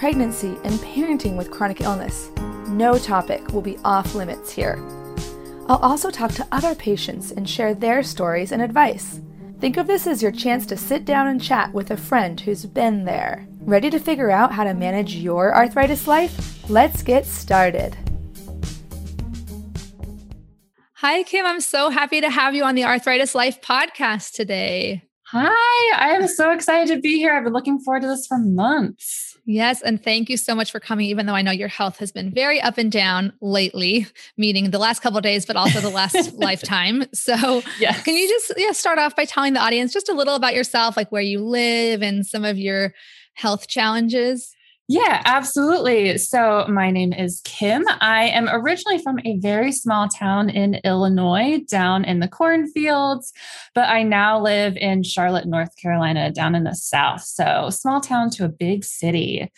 pregnancy, and parenting with chronic illness. No topic will be off limits here. I'll also talk to other patients and share their stories and advice. Think of this as your chance to sit down and chat with a friend who's been there. Ready to figure out how to manage your arthritis life? Let's get started. Hi, Kim. I'm so happy to have you on the Arthritis Life podcast today. Hi, I am so excited to be here. I've been looking forward to this for months. Yes. And thank you so much for coming, even though I know your health has been very up and down lately, meaning the last couple days, but also the last lifetime. So yes. can you just yeah, start off by telling the audience just a little about yourself, like where you live and some of your health challenges? Yeah, absolutely. So, my name is Kim. I am originally from a very small town in Illinois, down in the cornfields, but I now live in Charlotte, North Carolina, down in the South. So, small town to a big city.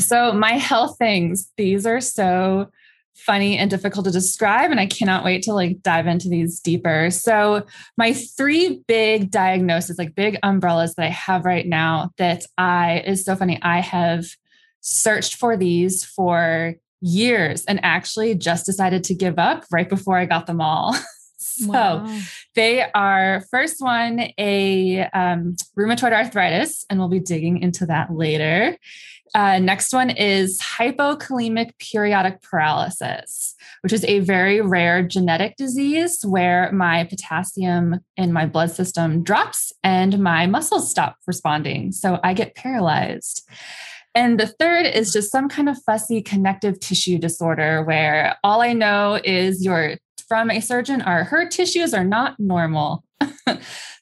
So, my health things, these are so funny and difficult to describe and i cannot wait to like dive into these deeper. So my three big diagnoses like big umbrellas that i have right now that i is so funny i have searched for these for years and actually just decided to give up right before i got them all. So wow. they are first one a um, rheumatoid arthritis and we'll be digging into that later uh, next one is hypokalemic periodic paralysis, which is a very rare genetic disease where my potassium in my blood system drops and my muscles stop responding. So I get paralyzed. And the third is just some kind of fussy connective tissue disorder where all I know is you're from a surgeon or her tissues are not normal.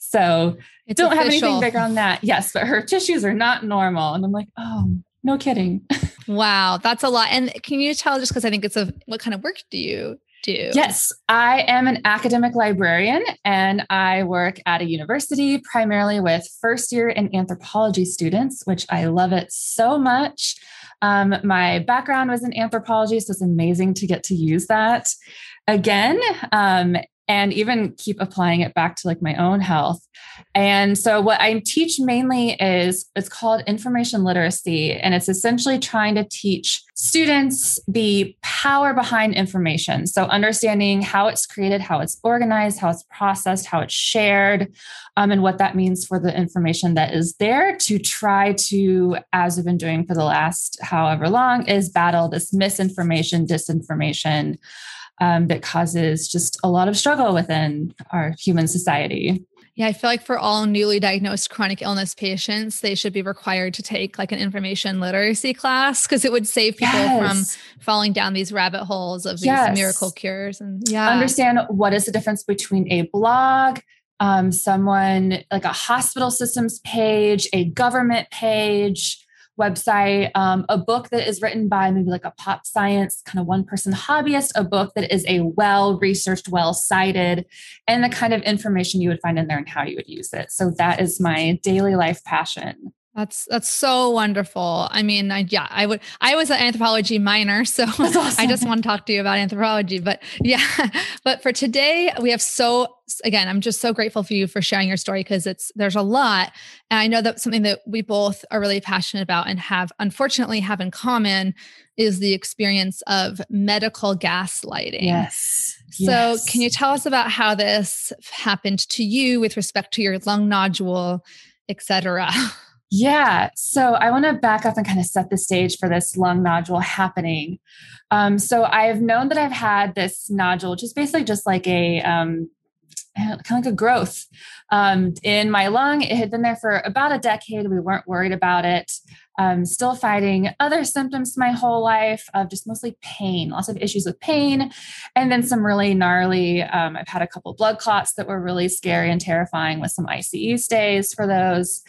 so it's don't official. have anything bigger on that. Yes, but her tissues are not normal. And I'm like, oh, no kidding. wow, that's a lot. And can you tell just because I think it's a what kind of work do you do? Yes, I am an academic librarian and I work at a university primarily with first year and anthropology students, which I love it so much. Um, my background was in anthropology, so it's amazing to get to use that again. Um, and even keep applying it back to like my own health. And so what I teach mainly is it's called information literacy and it's essentially trying to teach students the power behind information. So understanding how it's created, how it's organized, how it's processed, how it's shared, um, and what that means for the information that is there to try to, as we've been doing for the last however long, is battle this misinformation, disinformation um, that causes just a lot of struggle within our human society. Yeah, I feel like for all newly diagnosed chronic illness patients, they should be required to take like an information literacy class because it would save people yes. from falling down these rabbit holes of these yes. miracle cures. And yeah, understand what is the difference between a blog, um, someone like a hospital systems page, a government page, website, um, a book that is written by maybe like a pop science kind of one person hobbyist, a book that is a well researched, well cited, and the kind of information you would find in there and how you would use it. So that is my daily life passion. That's that's so wonderful. I mean, I, yeah, I would. I was an anthropology minor, so awesome. I just want to talk to you about anthropology. But yeah, but for today, we have so again. I'm just so grateful for you for sharing your story because it's there's a lot, and I know that something that we both are really passionate about and have unfortunately have in common is the experience of medical gaslighting. Yes. So, yes. can you tell us about how this happened to you with respect to your lung nodule, etc.? Yeah. So I want to back up and kind of set the stage for this lung nodule happening. Um, so I've known that I've had this nodule, which is basically just like a um, kind of like a growth um, in my lung. It had been there for about a decade. We weren't worried about it. Um, still fighting other symptoms my whole life of just mostly pain, lots of issues with pain, and then some really gnarly. Um, I've had a couple blood clots that were really scary and terrifying with some ICU stays for those.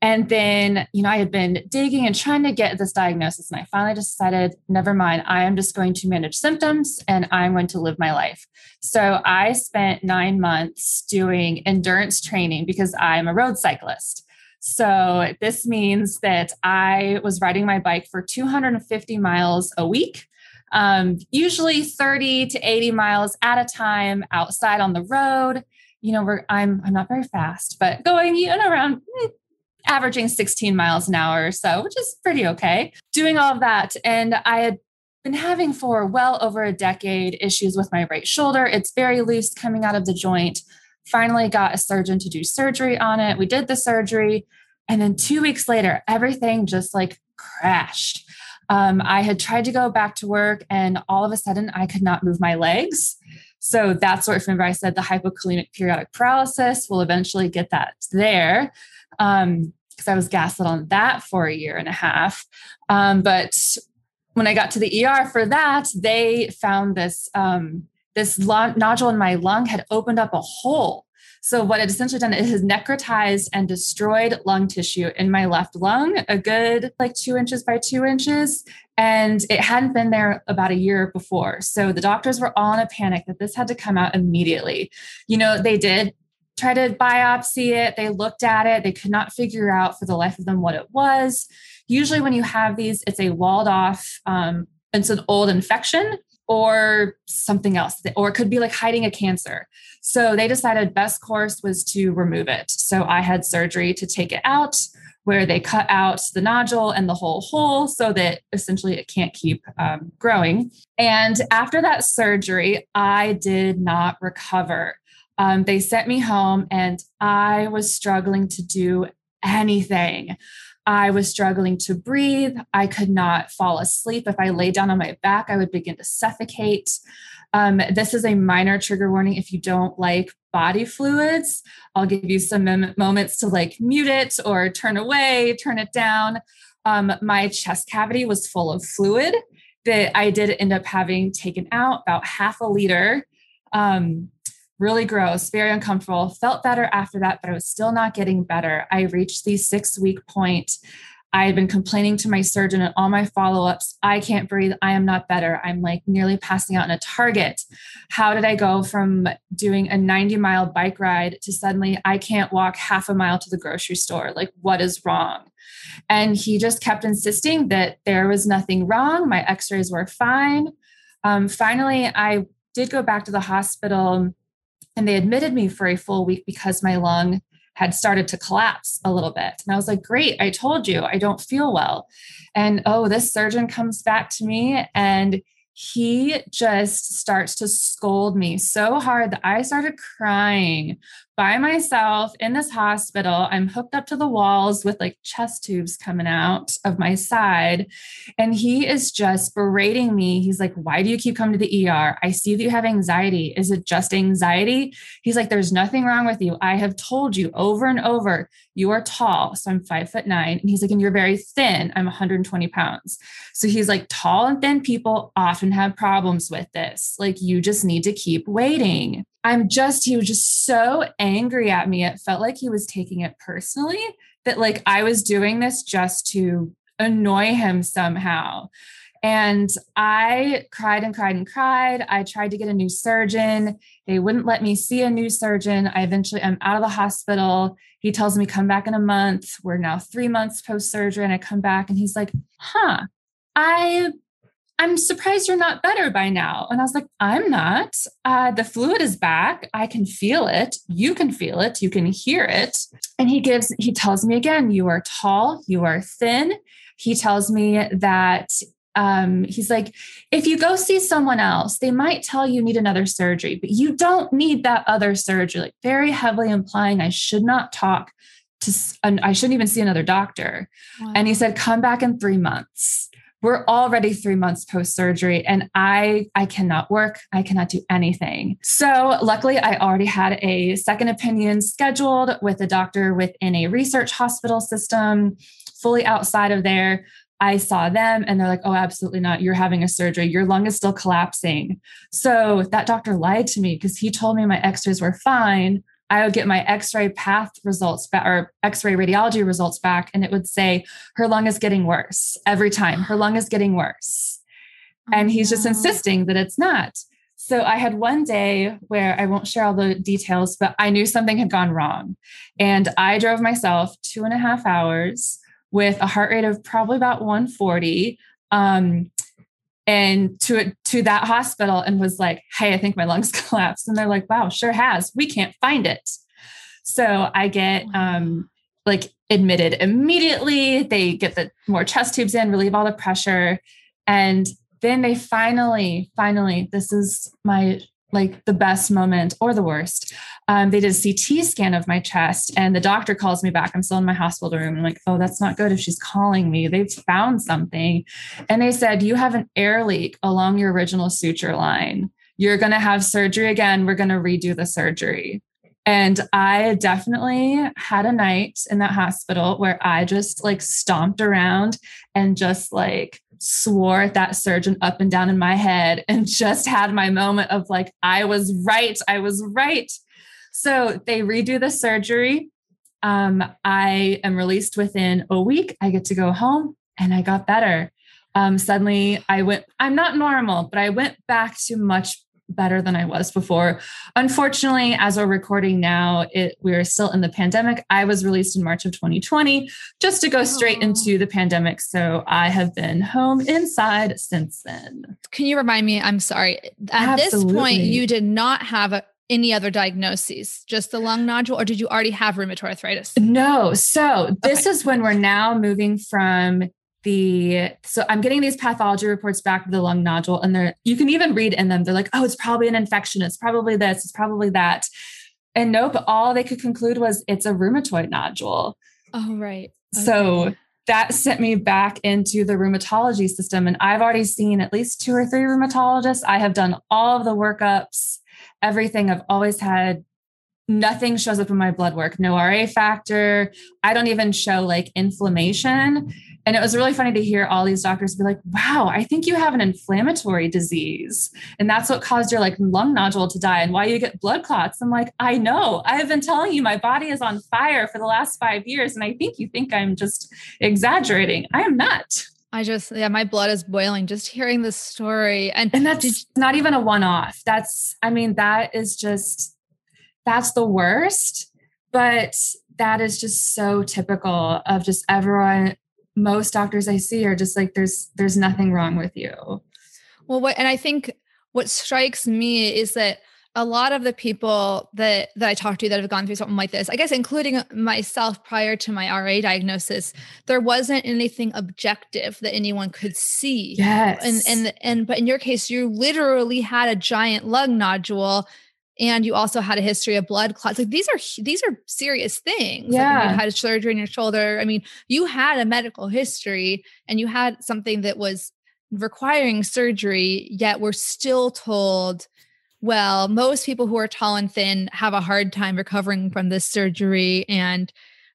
And then, you know, I had been digging and trying to get this diagnosis. And I finally decided, never mind, I am just going to manage symptoms and I'm going to live my life. So I spent nine months doing endurance training because I'm a road cyclist. So this means that I was riding my bike for 250 miles a week. Um, usually 30 to 80 miles at a time outside on the road you know, we're I'm I'm not very fast, but going know around hmm, averaging 16 miles an hour or so, which is pretty okay. Doing all of that. And I had been having for well over a decade issues with my right shoulder. It's very loose coming out of the joint. Finally, got a surgeon to do surgery on it. We did the surgery. And then two weeks later, everything just like crashed. Um, I had tried to go back to work, and all of a sudden, I could not move my legs. So that's what, remember, I said the hypokalemic periodic paralysis will eventually get that there. Um, because I was gaslit on that for a year and a half. Um, but when I got to the ER for that, they found this um, this nodule in my lung had opened up a hole. So what it essentially done, is it has necrotized and destroyed lung tissue in my left lung, a good like two inches by two inches. And it hadn't been there about a year before. So the doctors were all in a panic that this had to come out immediately. You know, they did try to biopsy it. They looked at it. They could not figure out for the life of them what it was. Usually, when you have these, it's a walled off, um, it's an old infection or something else, or it could be like hiding a cancer. So they decided best course was to remove it. So I had surgery to take it out, where they cut out the nodule and the whole hole so that essentially it can't keep um, growing. And after that surgery, I did not recover um, they sent me home and I was struggling to do anything. I was struggling to breathe. I could not fall asleep. If I lay down on my back, I would begin to suffocate. Um, this is a minor trigger warning if you don't like body fluids. I'll give you some mem- moments to like mute it or turn away, turn it down. Um, my chest cavity was full of fluid that I did end up having taken out, about half a liter. Um, really gross, very uncomfortable. Felt better after that, but I was still not getting better. I reached the six week point. I had been complaining to my surgeon and all my follow ups. I can't breathe. I am not better. I'm like nearly passing out in a target. How did I go from doing a 90 mile bike ride to suddenly I can't walk half a mile to the grocery store? Like, what is wrong? And he just kept insisting that there was nothing wrong. My x rays were fine. Um, finally, I did go back to the hospital and they admitted me for a full week because my lung had started to collapse a little bit. And I was like, great, I told you I don't feel well. And oh, this surgeon comes back to me and he just starts to scold me so hard that I started crying by myself in this hospital. I'm hooked up to the walls with like chest tubes coming out of my side. And he is just berating me. He's like, Why do you keep coming to the ER? I see that you have anxiety. Is it just anxiety? He's like, There's nothing wrong with you. I have told you over and over, you are tall. So I'm five foot nine. And he's like, And you're very thin. I'm 120 pounds. So he's like, Tall and thin people often have problems with this. Like, you just need to keep waiting. I'm just, he was just so angry at me. It felt like he was taking it personally that like I was doing this just to annoy him somehow. And I cried and cried and cried. I tried to get a new surgeon. They wouldn't let me see a new surgeon. I eventually am out of the hospital. He tells me come back in a month. We're now 3 months post surgery and I come back and he's like, "Huh. I I'm surprised you're not better by now. And I was like, I'm not. Uh, the fluid is back. I can feel it. You can feel it. You can hear it. And he gives, he tells me again, you are tall, you are thin. He tells me that um, he's like, if you go see someone else, they might tell you need another surgery, but you don't need that other surgery. Like very heavily implying I should not talk to, I shouldn't even see another doctor. Wow. And he said, come back in three months we're already three months post surgery and i i cannot work i cannot do anything so luckily i already had a second opinion scheduled with a doctor within a research hospital system fully outside of there I saw them and they're like, oh, absolutely not. You're having a surgery. Your lung is still collapsing. So that doctor lied to me because he told me my x rays were fine. I would get my x-ray path results back or x-ray radiology results back and it would say her lung is getting worse every time. Her lung is getting worse. and he's just insisting that it's not. So I had one day where I won't share all the details, but I knew something had gone wrong. And I drove myself two and a half hours with a heart rate of probably about 140. Um, and to to that hospital and was like, "Hey, I think my lungs collapsed." And they're like, "Wow, sure has. We can't find it." So I get um, like admitted immediately. They get the more chest tubes in, relieve all the pressure, and then they finally, finally, this is my like the best moment or the worst. Um, they did a CT scan of my chest, and the doctor calls me back. I'm still in my hospital room. I'm like, oh, that's not good if she's calling me. They've found something. And they said, you have an air leak along your original suture line. You're going to have surgery again. We're going to redo the surgery. And I definitely had a night in that hospital where I just like stomped around and just like swore at that surgeon up and down in my head and just had my moment of like, I was right. I was right. So they redo the surgery. Um, I am released within a week. I get to go home and I got better. Um, suddenly I went, I'm not normal, but I went back to much better than I was before. Unfortunately, as we're recording now, it we're still in the pandemic. I was released in March of 2020 just to go straight into the pandemic. So I have been home inside since then. Can you remind me? I'm sorry. At Absolutely. this point, you did not have a, any other diagnoses, just the lung nodule, or did you already have rheumatoid arthritis? No. So this okay. is when we're now moving from the so I'm getting these pathology reports back of the lung nodule, and they're you can even read in them. They're like, oh, it's probably an infection. It's probably this. It's probably that. And nope, all they could conclude was it's a rheumatoid nodule. Oh, right. Okay. So that sent me back into the rheumatology system. And I've already seen at least two or three rheumatologists. I have done all of the workups, everything. I've always had nothing shows up in my blood work, no RA factor. I don't even show like inflammation. And it was really funny to hear all these doctors be like, wow, I think you have an inflammatory disease. And that's what caused your like lung nodule to die and why you get blood clots. I'm like, I know. I have been telling you my body is on fire for the last five years. And I think you think I'm just exaggerating. I am not. I just, yeah, my blood is boiling just hearing this story. And, and that's you- not even a one off. That's, I mean, that is just, that's the worst. But that is just so typical of just everyone most doctors I see are just like, there's there's nothing wrong with you. Well, what and I think what strikes me is that a lot of the people that that I talk to that have gone through something like this, I guess including myself prior to my RA diagnosis, there wasn't anything objective that anyone could see. Yes. And and and but in your case, you literally had a giant lung nodule and you also had a history of blood clots. Like these are these are serious things. Yeah. Like you had a surgery in your shoulder. I mean, you had a medical history and you had something that was requiring surgery, yet we're still told well, most people who are tall and thin have a hard time recovering from this surgery and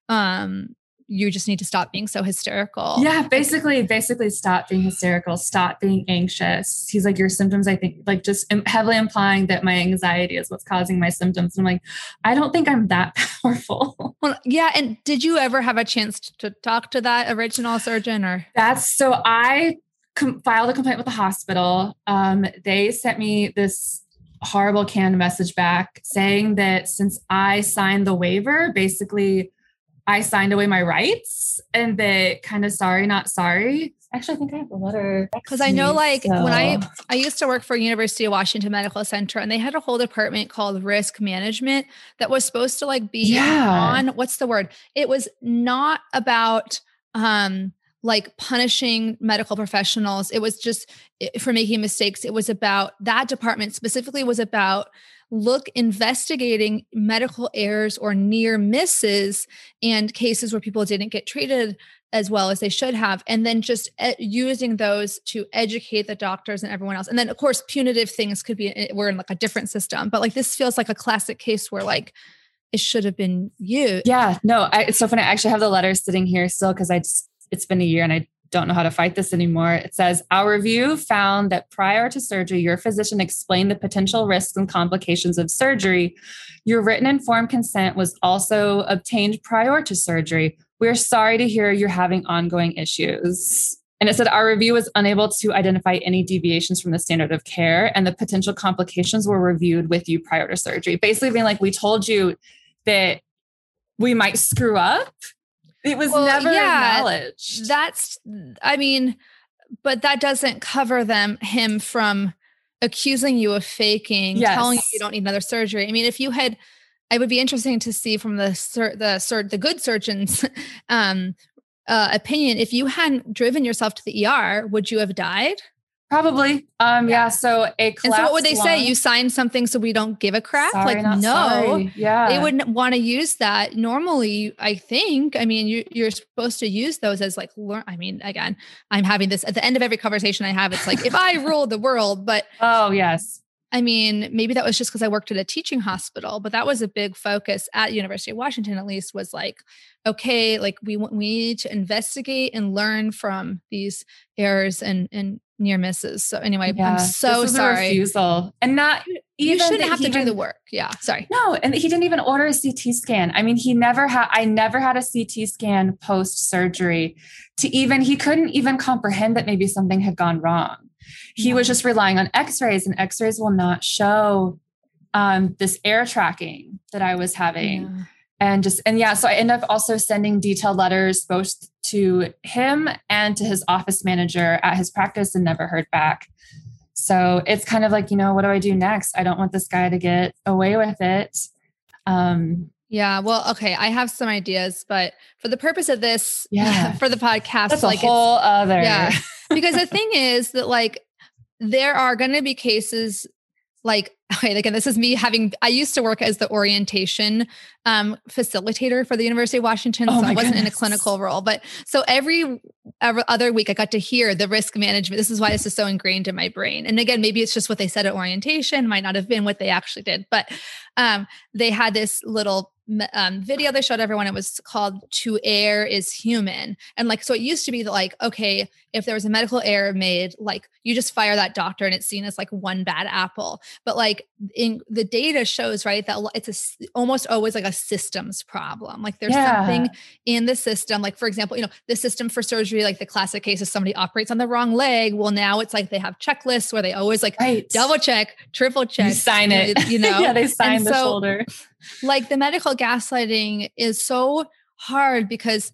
um you just need to stop being so hysterical. Yeah, basically, basically stop being hysterical, stop being anxious. He's like, your symptoms, I think, like just heavily implying that my anxiety is what's causing my symptoms. And I'm like, I don't think I'm that powerful. Well, yeah. And did you ever have a chance to talk to that original surgeon or? That's so I com- filed a complaint with the hospital. Um, they sent me this horrible canned message back saying that since I signed the waiver, basically I signed away my rights and that kind of sorry, not sorry. Actually, I think I have a letter. Because I know, like, so. when I I used to work for University of Washington Medical Center, and they had a whole department called risk management that was supposed to like be yeah. on what's the word? It was not about um like punishing medical professionals. It was just for making mistakes. It was about that department specifically was about look investigating medical errors or near misses and cases where people didn't get treated as well as they should have and then just using those to educate the doctors and everyone else. And then of course punitive things could be eh, we're in like a different system but like this feels like a classic case where like it should have been you. Yeah no I, it's so funny. I actually have the letter sitting here still because i just it's been a year and I don't know how to fight this anymore. It says, Our review found that prior to surgery, your physician explained the potential risks and complications of surgery. Your written informed consent was also obtained prior to surgery. We're sorry to hear you're having ongoing issues. And it said, Our review was unable to identify any deviations from the standard of care, and the potential complications were reviewed with you prior to surgery. Basically, being like, We told you that we might screw up it was well, never yeah, acknowledged. That's, I mean, but that doesn't cover them him from accusing you of faking, yes. telling you you don't need another surgery. I mean, if you had, it would be interesting to see from the the sur- the good surgeon's um, uh, opinion. If you hadn't driven yourself to the ER, would you have died? Probably. Um, yeah. So a And so what would they lung. say? You signed something so we don't give a crap? Sorry, like, no. Sorry. Yeah. They wouldn't want to use that. Normally, I think, I mean, you, you're supposed to use those as like learn. I mean, again, I'm having this at the end of every conversation I have, it's like if I rule the world, but oh yes. I mean, maybe that was just because I worked at a teaching hospital, but that was a big focus at University of Washington, at least, was like, okay, like we we need to investigate and learn from these errors and and near misses. So anyway, yeah, I'm so sorry. refusal. And not even you shouldn't have to do the work. Yeah. Sorry. No, and he didn't even order a CT scan. I mean, he never had I never had a CT scan post surgery to even he couldn't even comprehend that maybe something had gone wrong. He yeah. was just relying on x-rays and x-rays will not show um, this air tracking that I was having. Yeah and just and yeah so i end up also sending detailed letters both to him and to his office manager at his practice and never heard back. So it's kind of like you know what do i do next? I don't want this guy to get away with it. Um yeah well okay i have some ideas but for the purpose of this yeah. for the podcast That's like a whole other yeah because the thing is that like there are going to be cases like okay again this is me having i used to work as the orientation um, facilitator for the university of washington oh so i wasn't goodness. in a clinical role but so every, every other week i got to hear the risk management this is why this is so ingrained in my brain and again maybe it's just what they said at orientation might not have been what they actually did but um, they had this little um, video they showed everyone. It was called "To Err Is Human," and like so, it used to be that like okay, if there was a medical error made, like you just fire that doctor and it's seen as like one bad apple. But like in the data shows right that it's a, almost always like a systems problem. Like there's yeah. something in the system. Like for example, you know the system for surgery, like the classic case is somebody operates on the wrong leg. Well, now it's like they have checklists where they always like right. double check, triple check, you sign it. You know, yeah, they sign and the so, shoulder like the medical gaslighting is so hard because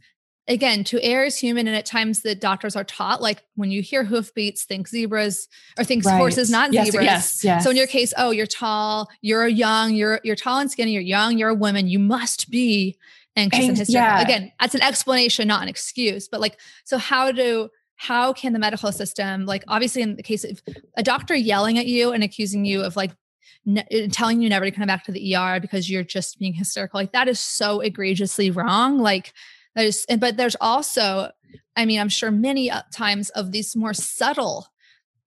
again, to err is human. And at times the doctors are taught, like when you hear hoofbeats, think zebras or think right. horses, not yes, zebras. Yes, yes. So in your case, oh, you're tall, you're young, you're you're tall and skinny, you're young, you're a woman, you must be anxious and hysterical. Yeah. Again, that's an explanation, not an excuse. But like, so how do how can the medical system, like obviously in the case of a doctor yelling at you and accusing you of like ne- telling you never to come back to the ER because you're just being hysterical, like that is so egregiously wrong. Like that is, but there's also, I mean, I'm sure many uh, times of these more subtle,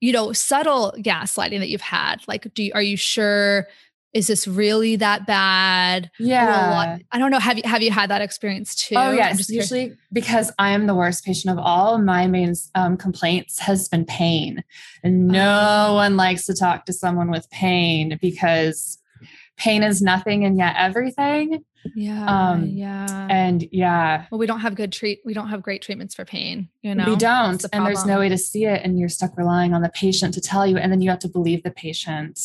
you know, subtle gaslighting that you've had. Like, do you, are you sure is this really that bad? Yeah. I don't know. Have you have you had that experience too? Oh yes. Usually because I am the worst patient of all, my main um, complaints has been pain. And no oh. one likes to talk to someone with pain because pain is nothing and yet everything. Yeah. Um, yeah. And yeah. Well, we don't have good treat. We don't have great treatments for pain. You know, we don't. The and there's no way to see it, and you're stuck relying on the patient to tell you, and then you have to believe the patient.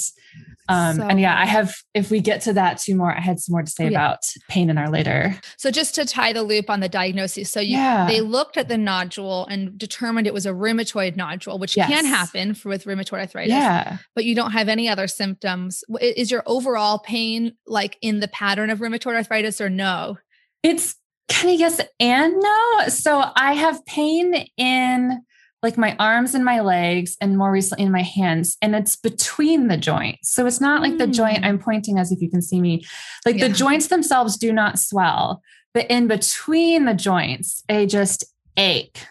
Um, so, and yeah, I have, if we get to that two more, I had some more to say yeah. about pain in our later. So just to tie the loop on the diagnosis. So you, yeah. they looked at the nodule and determined it was a rheumatoid nodule, which yes. can happen for with rheumatoid arthritis. Yeah. But you don't have any other symptoms. Is your overall pain like in the pattern of rheumatoid arthritis or no? It's kind of yes and no. So I have pain in like my arms and my legs and more recently in my hands and it's between the joints so it's not like mm. the joint i'm pointing as if you can see me like yeah. the joints themselves do not swell but in between the joints they just ache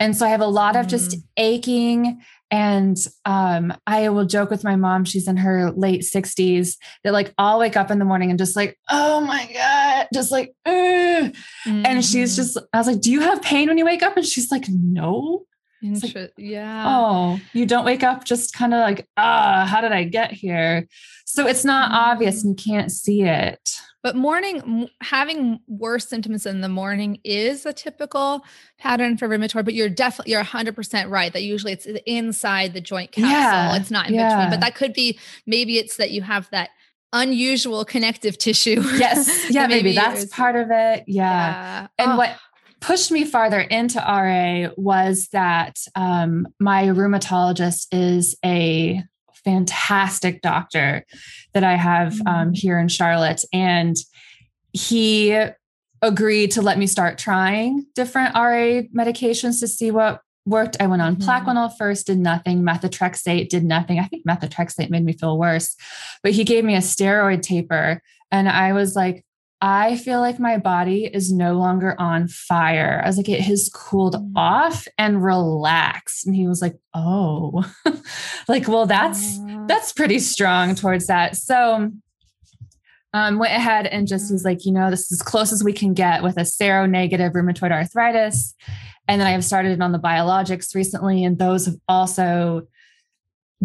and so i have a lot of just mm. aching and um, I will joke with my mom, she's in her late 60s, that like I'll wake up in the morning and just like, oh my God, just like, mm-hmm. and she's mm-hmm. just, I was like, do you have pain when you wake up? And she's like, no. Like, yeah. Oh, you don't wake up just kind of like, ah, how did I get here? So it's not mm-hmm. obvious and you can't see it. But morning, having worse symptoms in the morning is a typical pattern for rheumatoid, but you're definitely, you're 100% right that usually it's inside the joint capsule. Yeah. It's not in yeah. between, but that could be, maybe it's that you have that unusual connective tissue. Yes. Yeah. maybe, maybe that's part of it. Yeah. yeah. And oh. what, pushed me farther into RA was that um, my rheumatologist is a fantastic doctor that I have um, mm. here in Charlotte. And he agreed to let me start trying different RA medications to see what worked. I went on mm-hmm. Plaquenil first, did nothing. Methotrexate did nothing. I think methotrexate made me feel worse, but he gave me a steroid taper. And I was like, I feel like my body is no longer on fire. I was like, it has cooled mm. off and relaxed. And he was like, oh, like, well, that's that's pretty strong towards that. So um, went ahead and just was like, you know, this is as close as we can get with a seronegative rheumatoid arthritis. And then I have started on the biologics recently, and those have also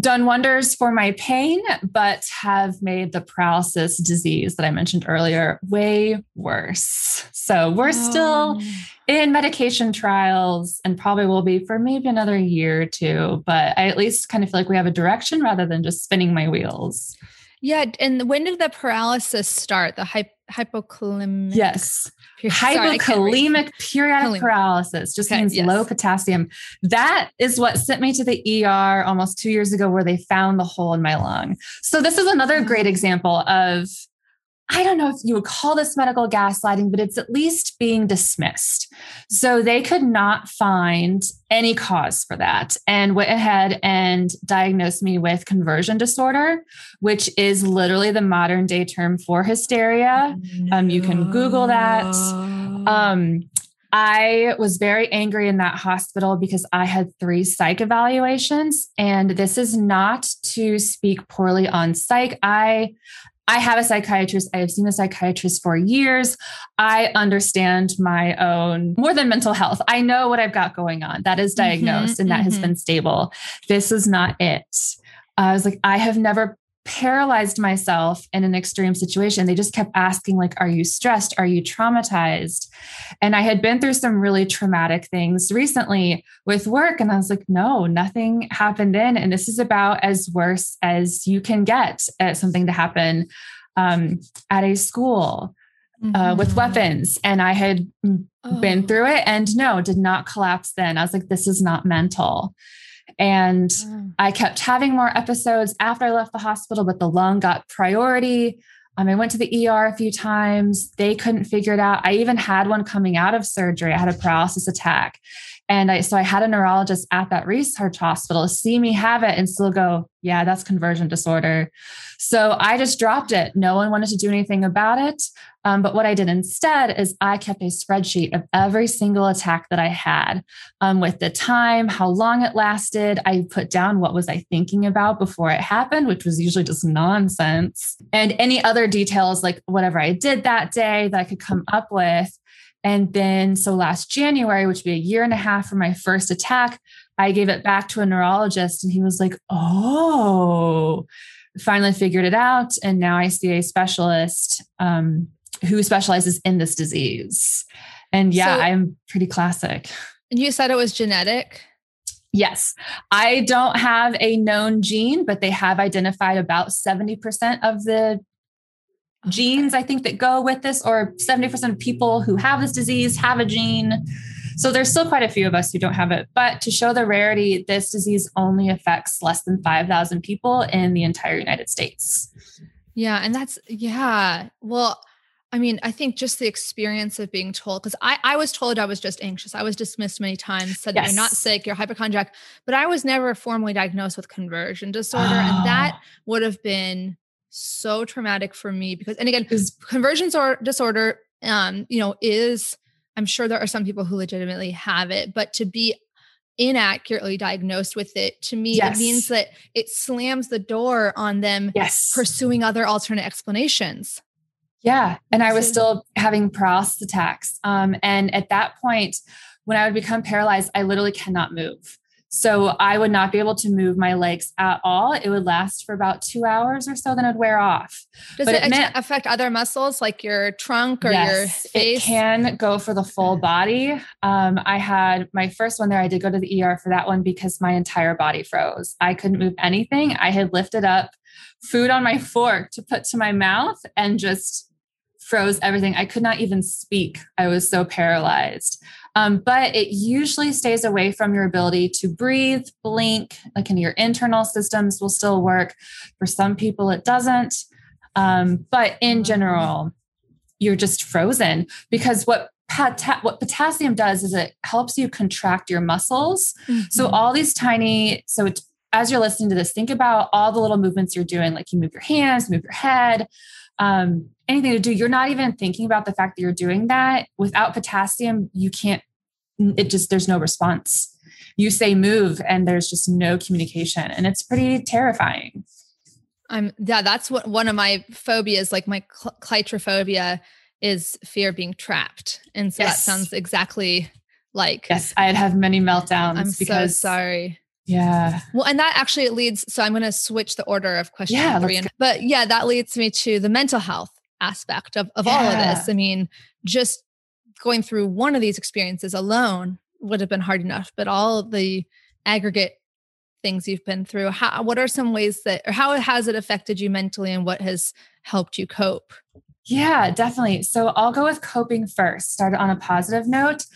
done wonders for my pain, but have made the paralysis disease that I mentioned earlier way worse. So we're oh. still in medication trials and probably will be for maybe another year or two. But I at least kind of feel like we have a direction rather than just spinning my wheels. Yeah. And when did the paralysis start? The hy- hypokalemic? Yes. Hypokalemic periodic paralysis just okay, means yes. low potassium. That is what sent me to the ER almost two years ago, where they found the hole in my lung. So, this is another great example of I don't know if you would call this medical gaslighting, but it's at least being dismissed. So they could not find any cause for that and went ahead and diagnosed me with conversion disorder, which is literally the modern day term for hysteria. No. Um, you can Google that. Um, I was very angry in that hospital because I had three psych evaluations. And this is not to speak poorly on psych. I I have a psychiatrist. I have seen a psychiatrist for years. I understand my own more than mental health. I know what I've got going on. That is mm-hmm, diagnosed mm-hmm, and that mm-hmm. has been stable. This is not it. I was like, I have never paralyzed myself in an extreme situation. They just kept asking, like, are you stressed? Are you traumatized? And I had been through some really traumatic things recently with work. And I was like, no, nothing happened then. And this is about as worse as you can get at something to happen um, at a school. uh, with mm-hmm. weapons. And I had oh. been through it and no, did not collapse then. I was like, this is not mental. And oh. I kept having more episodes after I left the hospital, but the lung got priority. Um, I went to the ER a few times. They couldn't figure it out. I even had one coming out of surgery. I had a paralysis attack. And I, so I had a neurologist at that research hospital see me have it and still go, yeah, that's conversion disorder. So I just dropped it. No one wanted to do anything about it. Um, but what I did instead is I kept a spreadsheet of every single attack that I had um, with the time, how long it lasted. I put down what was I thinking about before it happened, which was usually just nonsense. And any other details, like whatever I did that day that I could come up with. And then, so last January, which would be a year and a half from my first attack, I gave it back to a neurologist and he was like, Oh, finally figured it out. And now I see a specialist um, who specializes in this disease. And yeah, so, I'm pretty classic. And you said it was genetic? Yes. I don't have a known gene, but they have identified about 70% of the genes, I think, that go with this, or 70% of people who have this disease have a gene. So there's still quite a few of us who don't have it. But to show the rarity, this disease only affects less than 5,000 people in the entire United States. Yeah. And that's, yeah. Well, I mean, I think just the experience of being told, because I, I was told I was just anxious. I was dismissed many times, said yes. that you're not sick, you're hypochondriac, but I was never formally diagnosed with conversion disorder. Oh. And that ah. would have been so traumatic for me because, and again, conversion or disorder, um, you know, is, I'm sure there are some people who legitimately have it, but to be inaccurately diagnosed with it to me yes. it means that it slams the door on them yes. pursuing other alternate explanations yeah and i was still having paralysis attacks um, and at that point when i would become paralyzed i literally cannot move so I would not be able to move my legs at all. It would last for about two hours or so, then it would wear off. Does but it, it meant, affect other muscles like your trunk or yes, your face? It can go for the full body. Um, I had my first one there. I did go to the ER for that one because my entire body froze. I couldn't move anything. I had lifted up food on my fork to put to my mouth and just froze everything. I could not even speak. I was so paralyzed. Um, but it usually stays away from your ability to breathe, blink, like in your internal systems will still work. For some people, it doesn't. Um, but in general, you're just frozen because what Pota- what potassium does is it helps you contract your muscles. Mm-hmm. So all these tiny, so it's, as you're listening to this, think about all the little movements you're doing, like you move your hands, move your head, um, anything to do. You're not even thinking about the fact that you're doing that. Without potassium, you can't it just there's no response you say move and there's just no communication and it's pretty terrifying i'm yeah that's what one of my phobias like my cl- claustrophobia is fear of being trapped and so yes. that sounds exactly like yes i'd have many meltdowns i'm because so sorry yeah. Well, and that actually leads. So I'm going to switch the order of question yeah, three. And, but yeah, that leads me to the mental health aspect of, of yeah. all of this. I mean, just going through one of these experiences alone would have been hard enough, but all the aggregate things you've been through, how, what are some ways that, or how has it affected you mentally and what has helped you cope? Yeah, definitely. So I'll go with coping first. Start on a positive note.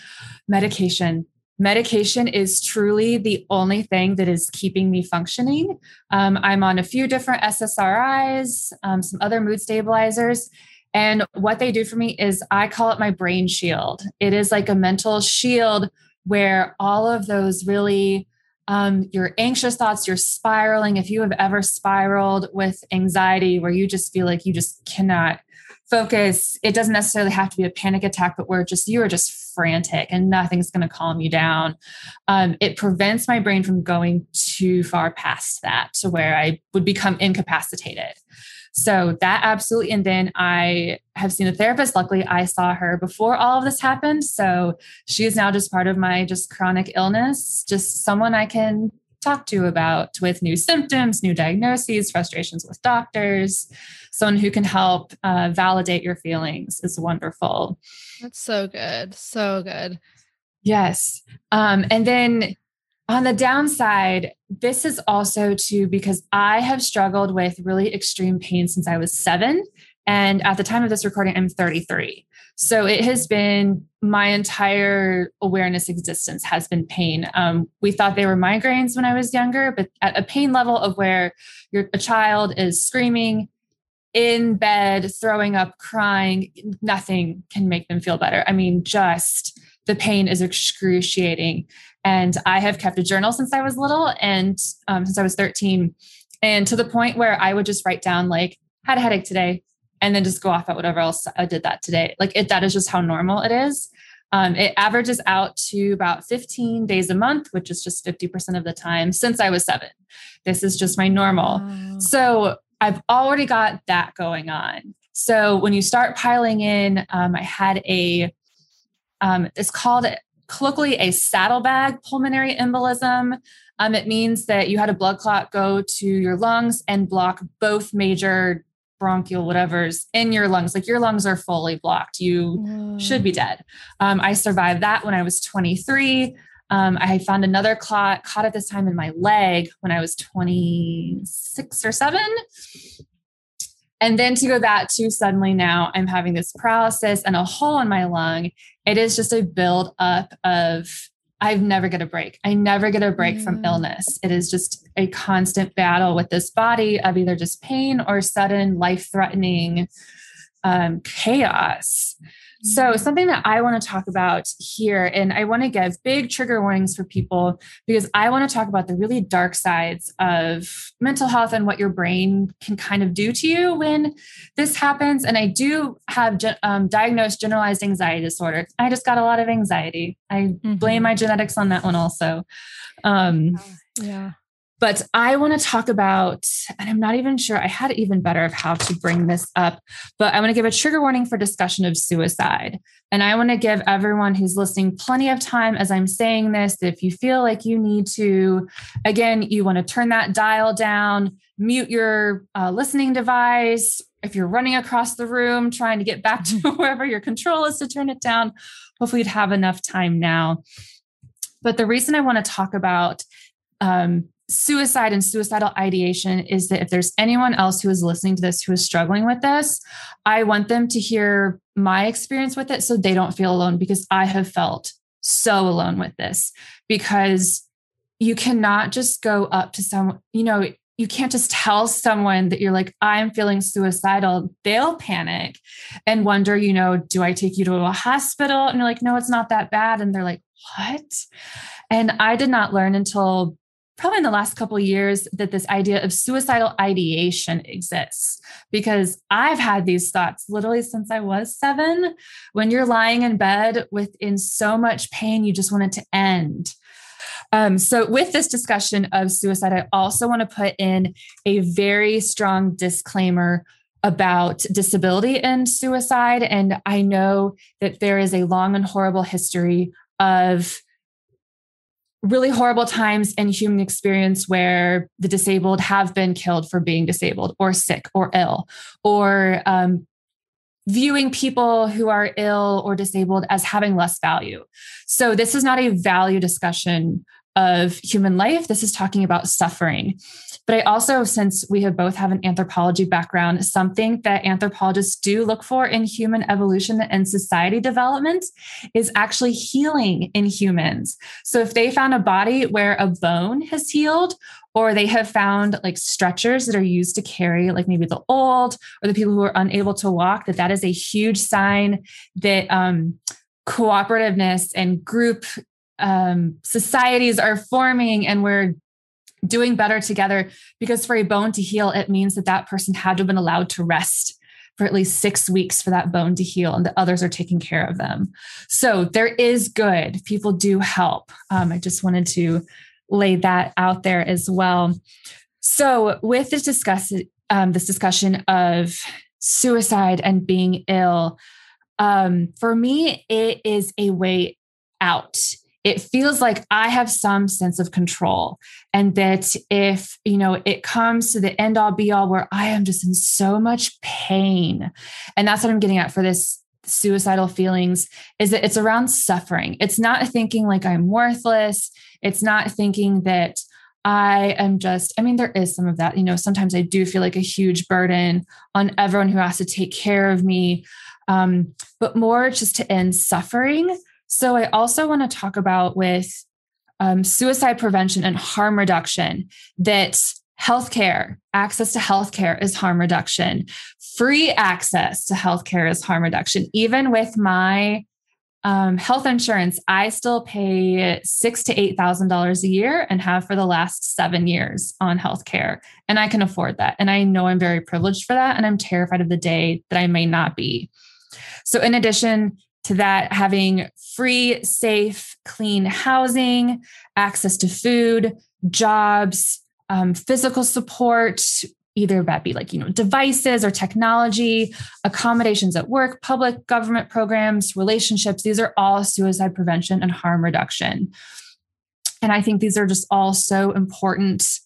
Medication. Medication is truly the only thing that is keeping me functioning. Um, I'm on a few different SSRIs, um, some other mood stabilizers, and what they do for me is I call it my brain shield. It is like a mental shield where all of those really um, your anxious thoughts, you're spiraling. If you have ever spiraled with anxiety where you just feel like you just cannot focus, it doesn't necessarily have to be a panic attack, but where just you are just frantic and nothing's going to calm you down. Um, it prevents my brain from going too far past that to where I would become incapacitated. So that absolutely. And then I have seen a therapist. Luckily, I saw her before all of this happened. So she is now just part of my just chronic illness, just someone I can talk to about with new symptoms, new diagnoses, frustrations with doctors. Someone who can help uh, validate your feelings is wonderful. That's so good. So good. Yes. Um, and then on the downside, this is also too because I have struggled with really extreme pain since I was seven. And at the time of this recording, I'm 33. So it has been my entire awareness existence has been pain. Um, we thought they were migraines when I was younger, but at a pain level of where your a child is screaming in bed, throwing up, crying, nothing can make them feel better. I mean, just the pain is excruciating. And I have kept a journal since I was little and um, since I was 13. And to the point where I would just write down, like, had a headache today, and then just go off at whatever else I did that today. Like, it, that is just how normal it is. Um, it averages out to about 15 days a month, which is just 50% of the time since I was seven. This is just my normal. Wow. So I've already got that going on. So when you start piling in, um, I had a, um, it's called colloquially a saddlebag pulmonary embolism. Um, it means that you had a blood clot go to your lungs and block both major bronchial whatever's in your lungs. Like your lungs are fully blocked. You should be dead. Um, I survived that when I was 23. Um, I found another clot caught at this time in my leg when I was 26 or seven. And then to go that to suddenly now I'm having this paralysis and a hole in my lung. It is just a build up of I've never get a break. I never get a break from illness. It is just a constant battle with this body of either just pain or sudden life threatening um, chaos. So, something that I want to talk about here, and I want to give big trigger warnings for people because I want to talk about the really dark sides of mental health and what your brain can kind of do to you when this happens. And I do have um, diagnosed generalized anxiety disorder. I just got a lot of anxiety. I mm-hmm. blame my genetics on that one also. Um, yeah. But I want to talk about, and I'm not even sure I had even better of how to bring this up, but I want to give a trigger warning for discussion of suicide. And I want to give everyone who's listening plenty of time as I'm saying this. If you feel like you need to, again, you want to turn that dial down, mute your uh, listening device. If you're running across the room trying to get back to wherever your control is to turn it down, hopefully you'd have enough time now. But the reason I want to talk about um, suicide and suicidal ideation is that if there's anyone else who is listening to this who is struggling with this, I want them to hear my experience with it so they don't feel alone because I have felt so alone with this because you cannot just go up to someone, you know, you can't just tell someone that you're like, I'm feeling suicidal. They'll panic and wonder, you know, do I take you to a hospital? And you're like, no, it's not that bad. And they're like, what? And I did not learn until probably in the last couple years that this idea of suicidal ideation exists because I've had these thoughts literally since I was 7 when you're lying in bed within so much pain you just want it to end. Um, so, with this discussion of suicide, I also want to put in a very strong disclaimer about disability and suicide. And I know that there is a long and horrible history of really horrible times in human experience where the disabled have been killed for being disabled or sick or ill or um, viewing people who are ill or disabled as having less value. So, this is not a value discussion of human life. This is talking about suffering. But I also, since we have both have an anthropology background, something that anthropologists do look for in human evolution and society development is actually healing in humans. So if they found a body where a bone has healed, or they have found like stretchers that are used to carry like maybe the old or the people who are unable to walk that that is a huge sign that um, cooperativeness and group um, societies are forming and we're doing better together because for a bone to heal it means that that person had to have been allowed to rest for at least six weeks for that bone to heal and the others are taking care of them. So there is good. People do help. Um, i just wanted to lay that out there as well. So with this discuss um, this discussion of suicide and being ill um, for me it is a way out it feels like I have some sense of control. And that if, you know, it comes to the end all be all where I am just in so much pain. And that's what I'm getting at for this suicidal feelings is that it's around suffering. It's not thinking like I'm worthless. It's not thinking that I am just, I mean, there is some of that. You know, sometimes I do feel like a huge burden on everyone who has to take care of me, um, but more just to end suffering. So I also want to talk about with um, suicide prevention and harm reduction that healthcare, access to healthcare is harm reduction. Free access to healthcare is harm reduction. Even with my um, health insurance, I still pay six to eight thousand dollars a year and have for the last seven years on healthcare, and I can afford that. And I know I'm very privileged for that, and I'm terrified of the day that I may not be. So, in addition to that, having free, safe, clean housing, access to food, jobs, um, physical support, either that be like you know devices or technology accommodations at work public government programs relationships. These are all suicide prevention and harm reduction. And i think these are just all so important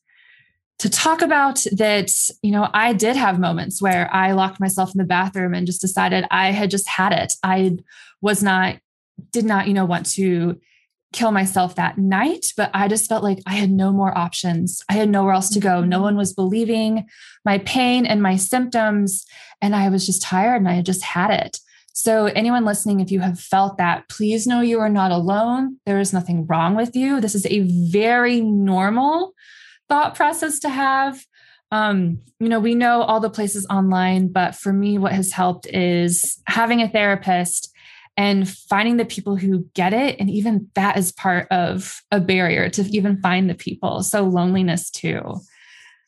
to talk about that you know i did have moments where i locked myself in the bathroom and just decided i had just had it i was not did not you know want to kill myself that night, but I just felt like I had no more options. I had nowhere else to go. No mm-hmm. one was believing my pain and my symptoms. And I was just tired and I had just had it. So, anyone listening, if you have felt that, please know you are not alone. There is nothing wrong with you. This is a very normal thought process to have. Um, you know, we know all the places online, but for me, what has helped is having a therapist and finding the people who get it. And even that is part of a barrier to even find the people. So loneliness too.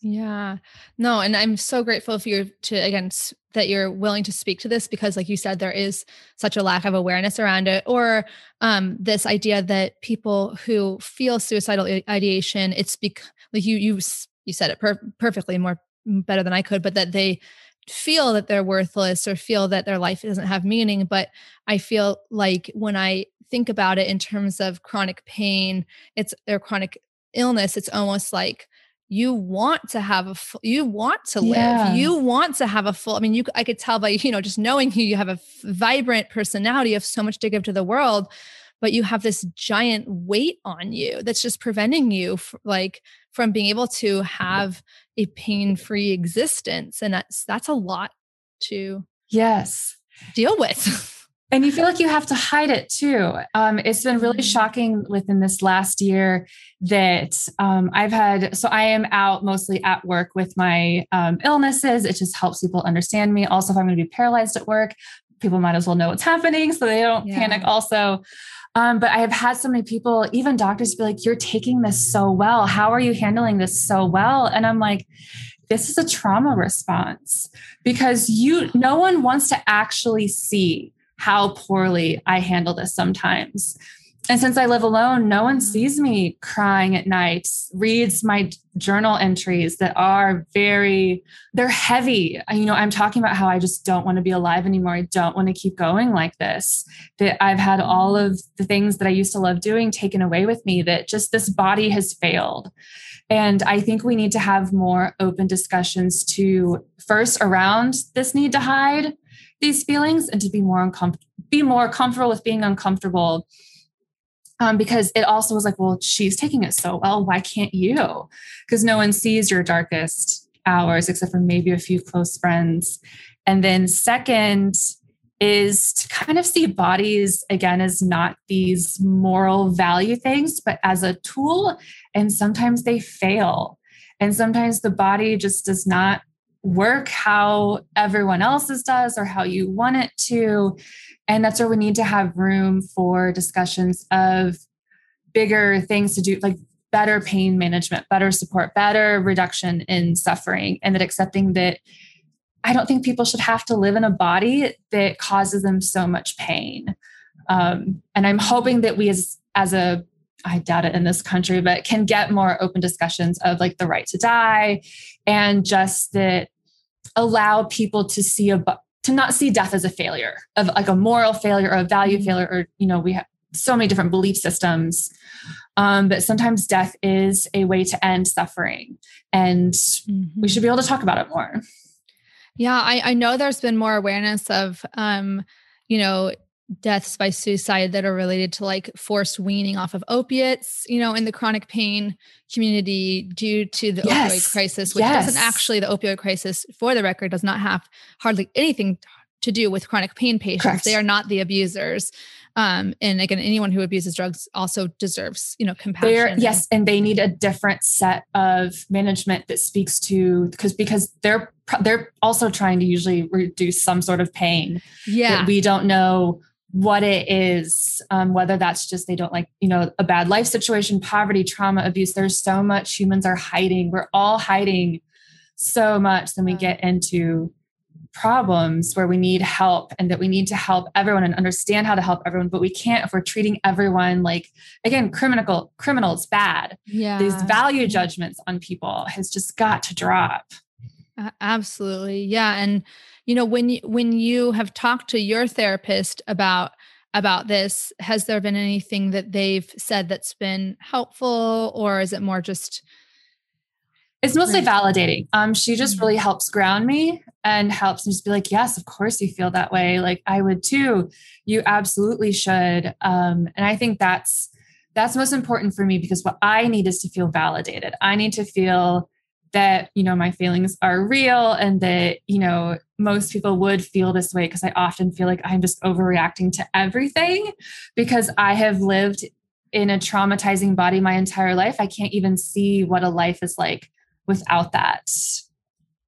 Yeah. No, and I'm so grateful for you to again that you're willing to speak to this because like you said there is such a lack of awareness around it or um this idea that people who feel suicidal ideation it's because like you you you said it per- perfectly more better than I could but that they feel that they're worthless or feel that their life doesn't have meaning. But I feel like when I think about it in terms of chronic pain, it's their chronic illness, it's almost like you want to have a full, you want to live yeah. you want to have a full i mean you i could tell by you know just knowing you you have a vibrant personality of so much to give to the world but you have this giant weight on you that's just preventing you like from being able to have a pain-free existence and that's that's a lot to yes deal with and you feel like you have to hide it too um, it's been really mm-hmm. shocking within this last year that um, i've had so i am out mostly at work with my um, illnesses it just helps people understand me also if i'm going to be paralyzed at work people might as well know what's happening so they don't yeah. panic also um, but I have had so many people, even doctors, be like, You're taking this so well. How are you handling this so well? And I'm like, This is a trauma response because you, no one wants to actually see how poorly I handle this sometimes. And since I live alone, no one sees me crying at night, reads my journal entries that are very, they're heavy. You know, I'm talking about how I just don't want to be alive anymore. I don't want to keep going like this. That I've had all of the things that I used to love doing taken away with me, that just this body has failed. And I think we need to have more open discussions to first around this need to hide these feelings and to be more uncomfortable, be more comfortable with being uncomfortable um, because it also was like, well, she's taking it so well. Why can't you? Because no one sees your darkest hours except for maybe a few close friends. And then, second, is to kind of see bodies again as not these moral value things, but as a tool. And sometimes they fail. And sometimes the body just does not work how everyone else's does or how you want it to. And that's where we need to have room for discussions of bigger things to do, like better pain management, better support, better reduction in suffering, and that accepting that I don't think people should have to live in a body that causes them so much pain. Um, and I'm hoping that we as as a I doubt it in this country, but can get more open discussions of like the right to die and just that allow people to see a to not see death as a failure of like a moral failure or a value mm-hmm. failure or you know we have so many different belief systems um, but sometimes death is a way to end suffering and mm-hmm. we should be able to talk about it more yeah I, I know there's been more awareness of um, you know deaths by suicide that are related to like forced weaning off of opiates, you know, in the chronic pain community due to the yes. opioid crisis, which yes. doesn't actually, the opioid crisis, for the record, does not have hardly anything to do with chronic pain patients. Correct. They are not the abusers. Um, and again, anyone who abuses drugs also deserves, you know, compassion. They're, yes, and they need a different set of management that speaks to because because they're they're also trying to usually reduce some sort of pain. Yeah, we don't know what it is, um, whether that's just they don't like, you know, a bad life situation, poverty, trauma, abuse. There's so much humans are hiding. We're all hiding so much. Then we get into problems where we need help and that we need to help everyone and understand how to help everyone but we can't if we're treating everyone like again criminal criminals bad yeah these value judgments on people has just got to drop absolutely yeah and you know when you when you have talked to your therapist about about this has there been anything that they've said that's been helpful or is it more just it's mostly validating. Um, she just mm-hmm. really helps ground me and helps me just be like, yes, of course you feel that way. Like I would too. You absolutely should. Um, and I think that's that's most important for me because what I need is to feel validated. I need to feel that you know my feelings are real and that you know most people would feel this way because I often feel like I'm just overreacting to everything because I have lived in a traumatizing body my entire life. I can't even see what a life is like without that.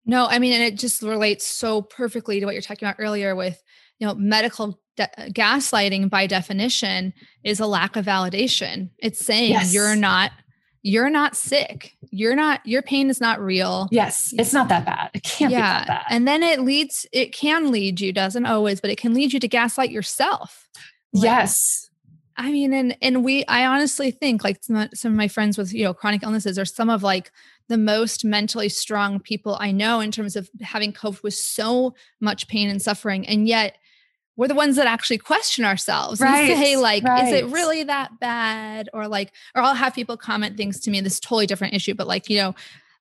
No, I mean, and it just relates so perfectly to what you're talking about earlier with, you know, medical de- uh, gaslighting by definition is a lack of validation. It's saying yes. you're not you're not sick. You're not your pain is not real. Yes, it's not that bad. It can't yeah. be that bad. And then it leads it can lead you doesn't always, but it can lead you to gaslight yourself. Like, yes. I mean, and and we, I honestly think like some, some of my friends with you know chronic illnesses are some of like the most mentally strong people I know in terms of having coped with so much pain and suffering. And yet we're the ones that actually question ourselves right, and say, like, right. is it really that bad? Or like, or I'll have people comment things to me, this totally different issue, but like, you know,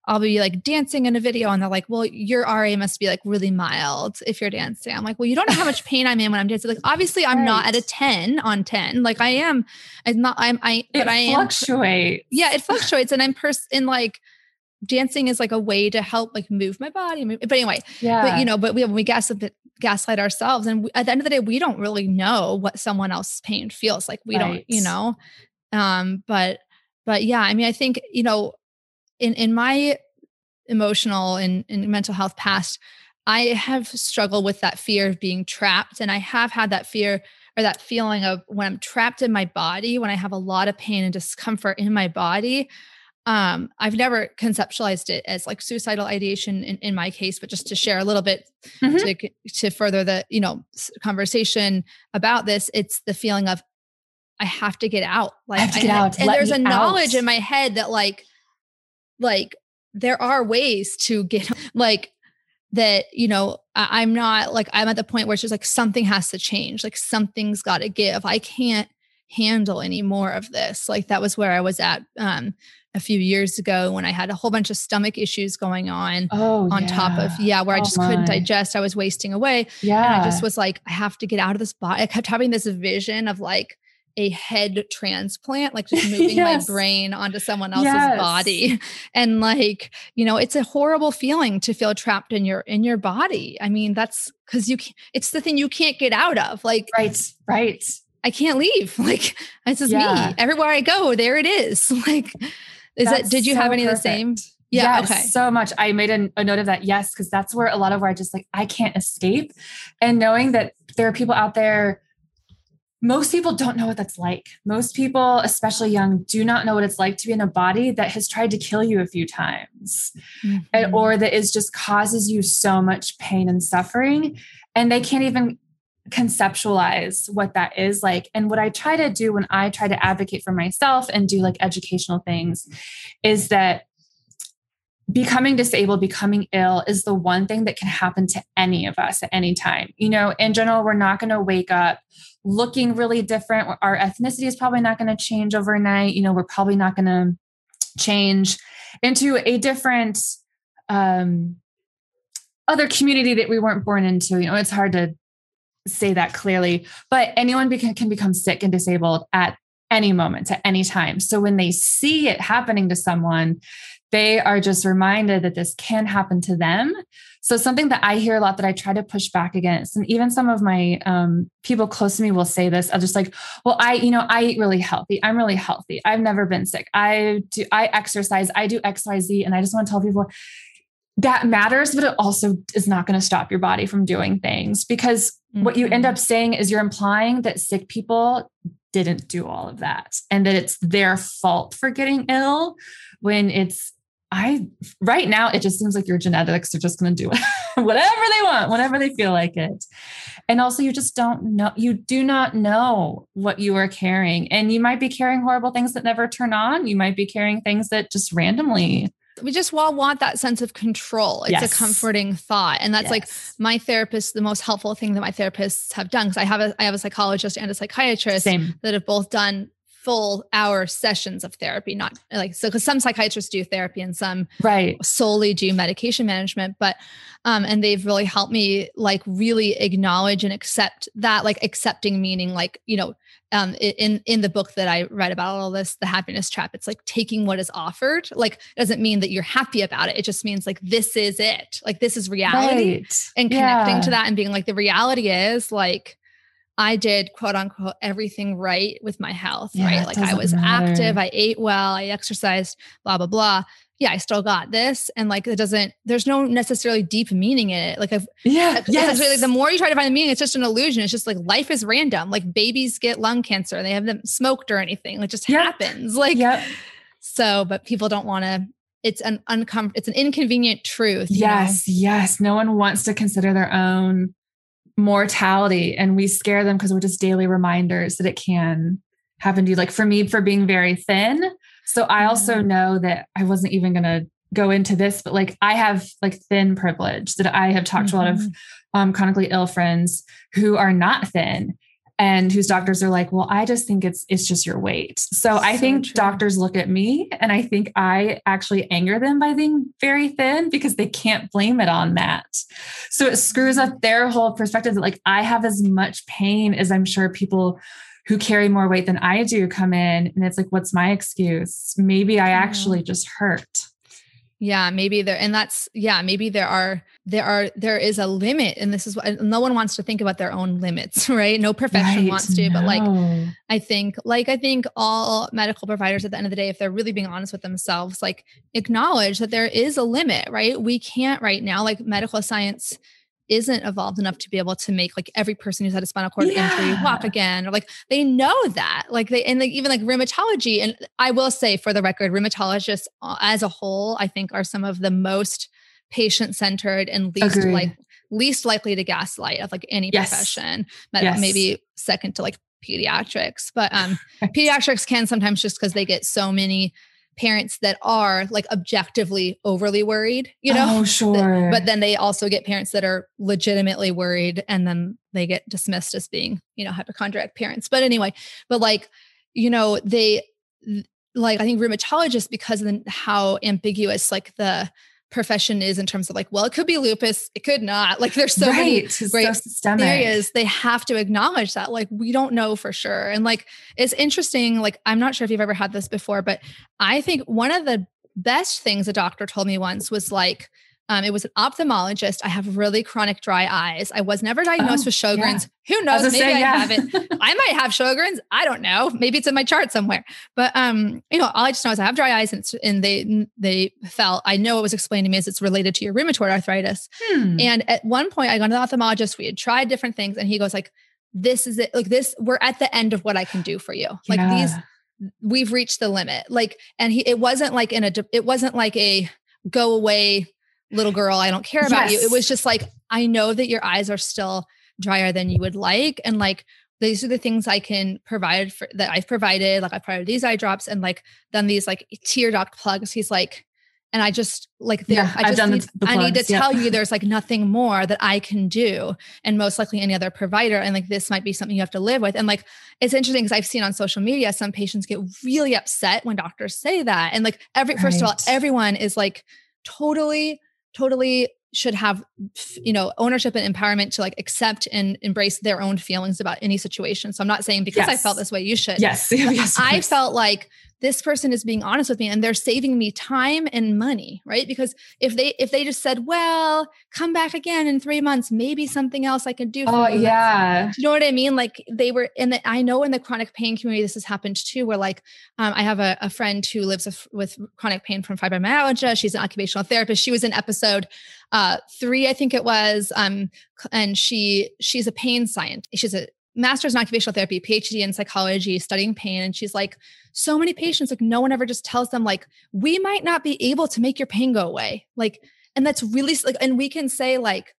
I'll be like dancing in a video and they're like, well, your RA must be like really mild if you're dancing. I'm like, well, you don't know how much pain I'm in when I'm dancing. Like, obviously I'm right. not at a 10 on 10. Like I am, I'm not, I'm, I, it but I am. fluctuates. Yeah, it fluctuates. And I'm pers- in like, dancing is like a way to help like move my body. But anyway, yeah. But you know, but we we gas gaslight ourselves, and we, at the end of the day, we don't really know what someone else's pain feels like. We right. don't, you know. Um, but but yeah, I mean, I think you know, in in my emotional and, and mental health past, I have struggled with that fear of being trapped, and I have had that fear or that feeling of when I'm trapped in my body, when I have a lot of pain and discomfort in my body um, I've never conceptualized it as like suicidal ideation in, in my case, but just to share a little bit mm-hmm. to, to further the, you know, conversation about this, it's the feeling of I have to get out. Like I have to get I, out. And Let there's a knowledge in my head that like, like there are ways to get like that, you know, I, I'm not like, I'm at the point where it's just like something has to change. Like something's got to give. I can't handle any more of this. Like that was where I was at um a few years ago when I had a whole bunch of stomach issues going on oh, on yeah. top of yeah where oh, I just my. couldn't digest I was wasting away yeah and I just was like I have to get out of this body I kept having this vision of like a head transplant like just moving yes. my brain onto someone else's yes. body and like you know it's a horrible feeling to feel trapped in your in your body I mean that's cuz you it's the thing you can't get out of like right right I can't leave. Like this is yeah. me. Everywhere I go, there it is. Like is that's that, did you so have any perfect. of the same? Yeah. Yes, okay. So much. I made a, a note of that. Yes. Cause that's where a lot of where I just like, I can't escape. And knowing that there are people out there, most people don't know what that's like. Most people, especially young, do not know what it's like to be in a body that has tried to kill you a few times mm-hmm. and, or that is just causes you so much pain and suffering. And they can't even conceptualize what that is like. And what I try to do when I try to advocate for myself and do like educational things is that becoming disabled, becoming ill is the one thing that can happen to any of us at any time. You know, in general, we're not going to wake up looking really different. Our ethnicity is probably not going to change overnight. You know, we're probably not going to change into a different um other community that we weren't born into. You know, it's hard to say that clearly, but anyone beca- can become sick and disabled at any moment, at any time. So when they see it happening to someone, they are just reminded that this can happen to them. So something that I hear a lot that I try to push back against, and even some of my um, people close to me will say this. I'll just like, well, I, you know, I eat really healthy. I'm really healthy. I've never been sick. I do, I exercise. I do X, Y, Z, and I just want to tell people that matters, but it also is not going to stop your body from doing things because mm-hmm. what you end mm-hmm. up saying is you're implying that sick people didn't do all of that and that it's their fault for getting ill when it's I right now it just seems like your genetics are just going to do whatever they want whenever they feel like it. And also you just don't know you do not know what you are carrying and you might be carrying horrible things that never turn on. You might be carrying things that just randomly we just all want that sense of control. It's yes. a comforting thought. And that's yes. like my therapist, the most helpful thing that my therapists have done. Cause I have a I have a psychologist and a psychiatrist Same. that have both done full hour sessions of therapy not like so because some psychiatrists do therapy and some right solely do medication management but um and they've really helped me like really acknowledge and accept that like accepting meaning like you know um in in the book that i read about all this the happiness trap it's like taking what is offered like doesn't mean that you're happy about it it just means like this is it like this is reality right. and connecting yeah. to that and being like the reality is like I did quote unquote everything right with my health, yeah, right? Like I was matter. active, I ate well, I exercised, blah, blah, blah. Yeah, I still got this. And like it doesn't, there's no necessarily deep meaning in it. Like I've yeah, yes. like the more you try to find the meaning, it's just an illusion. It's just like life is random. Like babies get lung cancer, they haven't smoked or anything. It just yep. happens. Like yep. so, but people don't want to it's an uncomfortable, it's an inconvenient truth. Yes, know? yes. No one wants to consider their own mortality and we scare them because we're just daily reminders that it can happen to you. Like for me, for being very thin. So I also know that I wasn't even going to go into this, but like I have like thin privilege that I have talked mm-hmm. to a lot of mm-hmm. um, chronically ill friends who are not thin and whose doctors are like, well, I just think it's it's just your weight. So, so I think true. doctors look at me and I think I actually anger them by being very thin because they can't blame it on that. So it screws up their whole perspective that like I have as much pain as I'm sure people who carry more weight than I do come in and it's like what's my excuse? Maybe I actually just hurt. Yeah, maybe there, and that's yeah, maybe there are there are there is a limit, and this is what no one wants to think about their own limits, right? No profession right, wants to, no. but like I think, like I think all medical providers at the end of the day, if they're really being honest with themselves, like acknowledge that there is a limit, right? We can't right now, like medical science isn't evolved enough to be able to make like every person who's had a spinal cord yeah. injury walk again or like they know that like they and like even like rheumatology and i will say for the record rheumatologists uh, as a whole i think are some of the most patient centered and least Agreed. like least likely to gaslight of like any yes. profession yes. maybe second to like pediatrics but um pediatrics can sometimes just because they get so many parents that are like objectively overly worried, you know? Oh, sure. But then they also get parents that are legitimately worried and then they get dismissed as being, you know, hypochondriac parents. But anyway, but like, you know, they like I think rheumatologists because of how ambiguous like the profession is in terms of like, well, it could be lupus, it could not. Like there's so right. many great so areas. They have to acknowledge that. Like we don't know for sure. And like it's interesting. Like I'm not sure if you've ever had this before, but I think one of the best things a doctor told me once was like, um, it was an ophthalmologist. I have really chronic dry eyes. I was never diagnosed oh, with Sjogren's. Yeah. Who knows? Maybe say, I yeah. have it. I might have Sjogren's. I don't know. Maybe it's in my chart somewhere. But um, you know, all I just know is I have dry eyes, and, and they they felt. I know it was explained to me as it's related to your rheumatoid arthritis. Hmm. And at one point, I got to the ophthalmologist. We had tried different things, and he goes like, "This is it. Like this. We're at the end of what I can do for you. Like these." We've reached the limit. Like, and he, it wasn't like in a, it wasn't like a go away little girl, I don't care about yes. you. It was just like, I know that your eyes are still drier than you would like. And like, these are the things I can provide for that I've provided. Like I've provided these eye drops and like done these like tear duct plugs. He's like, and I just like there, yeah, I just need, the, the I need to yeah. tell you there's like nothing more that I can do, and most likely any other provider. And like this might be something you have to live with. And like it's interesting because I've seen on social media some patients get really upset when doctors say that. And like every right. first of all, everyone is like totally totally should have you know ownership and empowerment to like accept and embrace their own feelings about any situation. So i'm not saying because yes. i felt this way you should. Yes, yes i felt like this person is being honest with me and they're saving me time and money right? Because if they if they just said well come back again in three months maybe something else i can do oh you. yeah. you know what i mean? Like they were in the i know in the chronic pain community this has happened too where like um, i have a, a, friend who lives with, with chronic pain from fibromyalgia. She's an occupational therapist. She was in episode uh, three i think it was um, and she she's a pain scientist. She's a master's in occupational therapy, PhD in psychology, studying pain. And she's like, so many patients, like, no one ever just tells them, like, we might not be able to make your pain go away. Like, and that's really like, and we can say, like,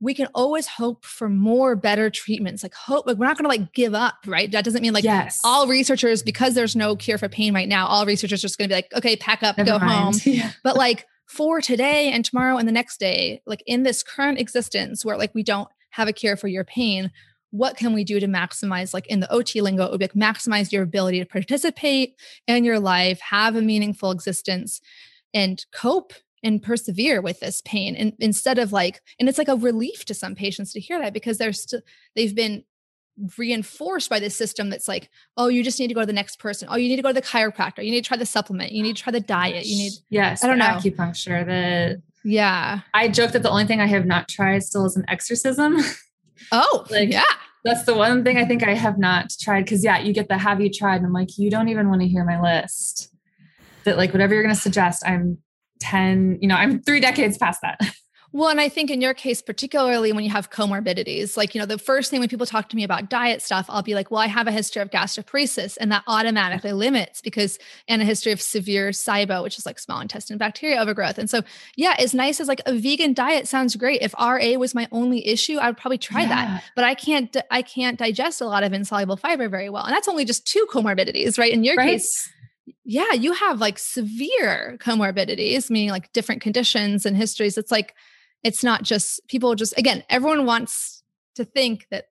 we can always hope for more better treatments like hope like we're not going to like give up right that doesn't mean like yes. all researchers because there's no cure for pain right now all researchers are just going to be like okay pack up Never go mind. home yeah. but like for today and tomorrow and the next day like in this current existence where like we don't have a cure for your pain what can we do to maximize like in the ot lingo it would be like maximize your ability to participate in your life have a meaningful existence and cope and persevere with this pain and instead of like and it's like a relief to some patients to hear that because they're still they've been reinforced by this system that's like oh you just need to go to the next person. Oh you need to go to the chiropractor. You need to try the supplement. You need to try the diet. You need yes i don't know. acupuncture the yeah. I joke that the only thing i have not tried still is an exorcism Oh, like yeah. That's the one thing I think I have not tried. Cause yeah, you get the have you tried? And I'm like, you don't even want to hear my list. That like whatever you're gonna suggest, I'm 10, you know, I'm three decades past that. Well, and I think in your case, particularly when you have comorbidities, like, you know, the first thing when people talk to me about diet stuff, I'll be like, well, I have a history of gastroparesis, and that automatically mm-hmm. limits because, and a history of severe SIBO, which is like small intestine bacteria overgrowth. And so, yeah, as nice as like a vegan diet sounds great. If RA was my only issue, I would probably try yeah. that. But I can't, I can't digest a lot of insoluble fiber very well. And that's only just two comorbidities, right? In your right? case, yeah, you have like severe comorbidities, meaning like different conditions and histories. It's like, it's not just people just again everyone wants to think that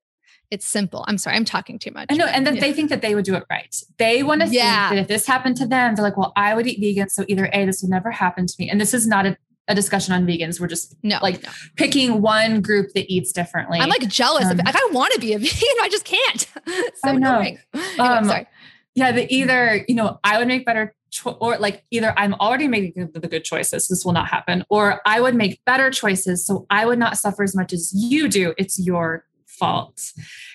it's simple. I'm sorry, I'm talking too much. I know, and that yeah. they think that they would do it right. They want to yeah. think that if this happened to them, they're like, well, I would eat vegan. So either A, this would never happen to me. And this is not a, a discussion on vegans. We're just no, like no. picking one group that eats differently. I'm like jealous um, of Like I want to be a vegan. I just can't. so I know. Anyway, um, sorry. Yeah, the either, you know, I would make better cho- or like either I'm already making the good choices, this will not happen, or I would make better choices. So I would not suffer as much as you do. It's your fault.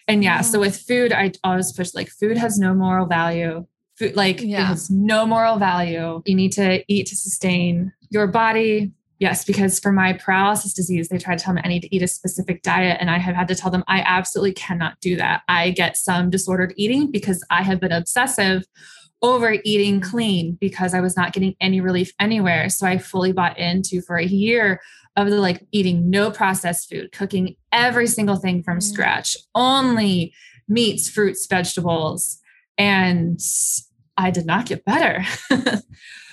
And yeah, so mm. with food, I always push like food has no moral value. Food, like yeah. it has no moral value. You need to eat to sustain your body. Yes, because for my paralysis disease, they tried to tell me I need to eat a specific diet. And I have had to tell them I absolutely cannot do that. I get some disordered eating because I have been obsessive over eating clean because I was not getting any relief anywhere. So I fully bought into for a year of the like eating no processed food, cooking every single thing from mm. scratch, only meats, fruits, vegetables. And I did not get better.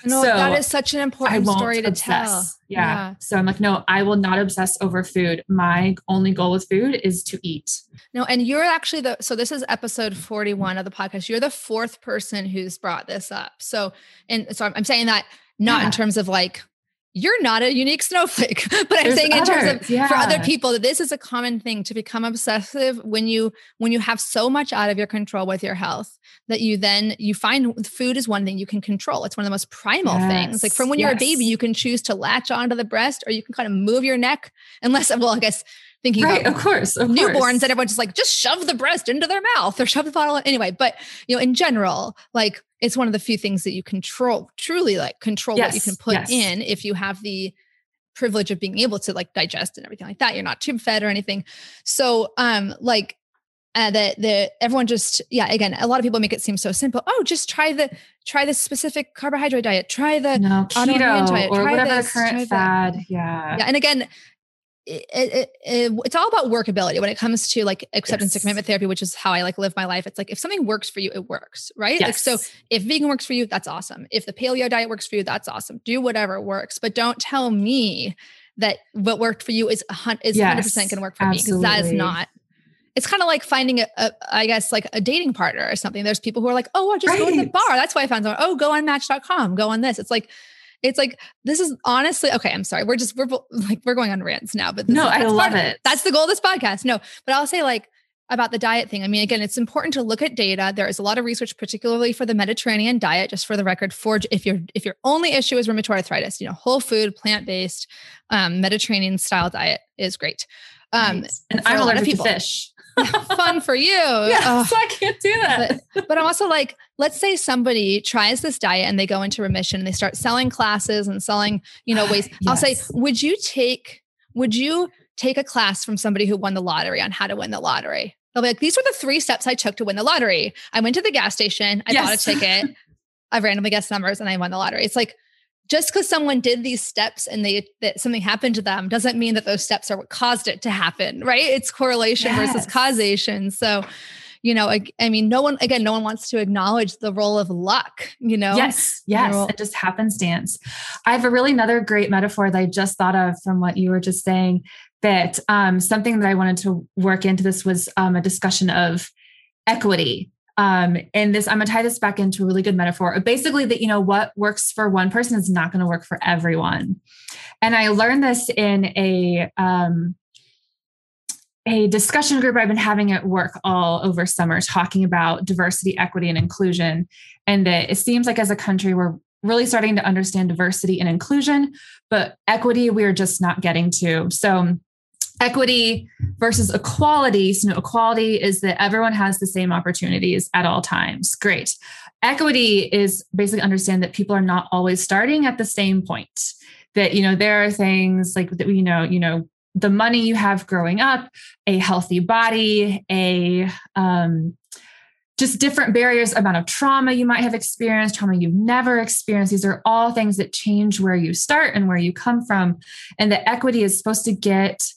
no, so that is such an important story to obsess. tell. Yeah. yeah. So I'm like, no, I will not obsess over food. My only goal with food is to eat. No, and you're actually the so this is episode 41 of the podcast. You're the fourth person who's brought this up. So and so I'm, I'm saying that not yeah. in terms of like you're not a unique snowflake but i'm saying in terms of yeah. for other people that this is a common thing to become obsessive when you when you have so much out of your control with your health that you then you find food is one thing you can control it's one of the most primal yes. things like from when you're a baby you can choose to latch onto the breast or you can kind of move your neck unless well i guess thinking right, about of course of newborns course. and everyone's just like just shove the breast into their mouth or shove the bottle anyway but you know in general like it's one of the few things that you control truly like control yes, what you can put yes. in if you have the privilege of being able to like digest and everything like that. You're not tube fed or anything. So um like uh, that the everyone just yeah again a lot of people make it seem so simple. Oh just try the try this specific carbohydrate diet. Try the no, keto diet, or whatever this, the current fad yeah. Yeah and again it, it, it, it's all about workability when it comes to like acceptance yes. and commitment therapy, which is how I like live my life. It's like if something works for you, it works, right? Yes. Like so, if vegan works for you, that's awesome. If the paleo diet works for you, that's awesome. Do whatever works, but don't tell me that what worked for you is is hundred percent going to work for absolutely. me because that is not. It's kind of like finding a, a, I guess, like a dating partner or something. There's people who are like, oh, I'll just right. go to the bar. That's why I found someone. Oh, go on Match.com. Go on this. It's like it's like this is honestly okay. I'm sorry. We're just we're like we're going on rants now, but no, is, I love it. That's the goal of this podcast. No, but I'll say like about the diet thing. I mean, again, it's important to look at data. There is a lot of research, particularly for the Mediterranean diet. Just for the record, for if your if your only issue is rheumatoid arthritis, you know, whole food, plant based, um, Mediterranean style diet is great. Um, right. And I'm allergic to fish. fun for you. Yeah, oh. so I can't do that. But, but I'm also like, let's say somebody tries this diet and they go into remission and they start selling classes and selling, you know, ways. yes. I'll say, would you take, would you take a class from somebody who won the lottery on how to win the lottery? They'll be like, these were the three steps I took to win the lottery. I went to the gas station, I yes. bought a ticket, I randomly guessed numbers, and I won the lottery. It's like, just because someone did these steps and they that something happened to them doesn't mean that those steps are what caused it to happen, right? It's correlation yes. versus causation. So, you know, I, I, mean, no one again, no one wants to acknowledge the role of luck, you know? Yes, yes. It just happenstance. I have a really another great metaphor that I just thought of from what you were just saying. That um, something that I wanted to work into this was um, a discussion of equity um, and this, I'm gonna tie this back into a really good metaphor. Basically, that you know what works for one person is not going to work for everyone. And I learned this in a um, a discussion group I've been having at work all over summer, talking about diversity, equity, and inclusion. And that it seems like as a country we're really starting to understand diversity and inclusion, but equity we're just not getting to. So equity versus equality. So, equality is that everyone has the same opportunities at all times. Great. Equity is basically understand that people are not always starting at the same point. That you know there are things like that you know you know the money you have growing up, a healthy body, a um, just different barriers, amount of trauma you might have experienced, trauma you've never experienced. These are all things that change where you start and where you come from. And the equity is supposed to get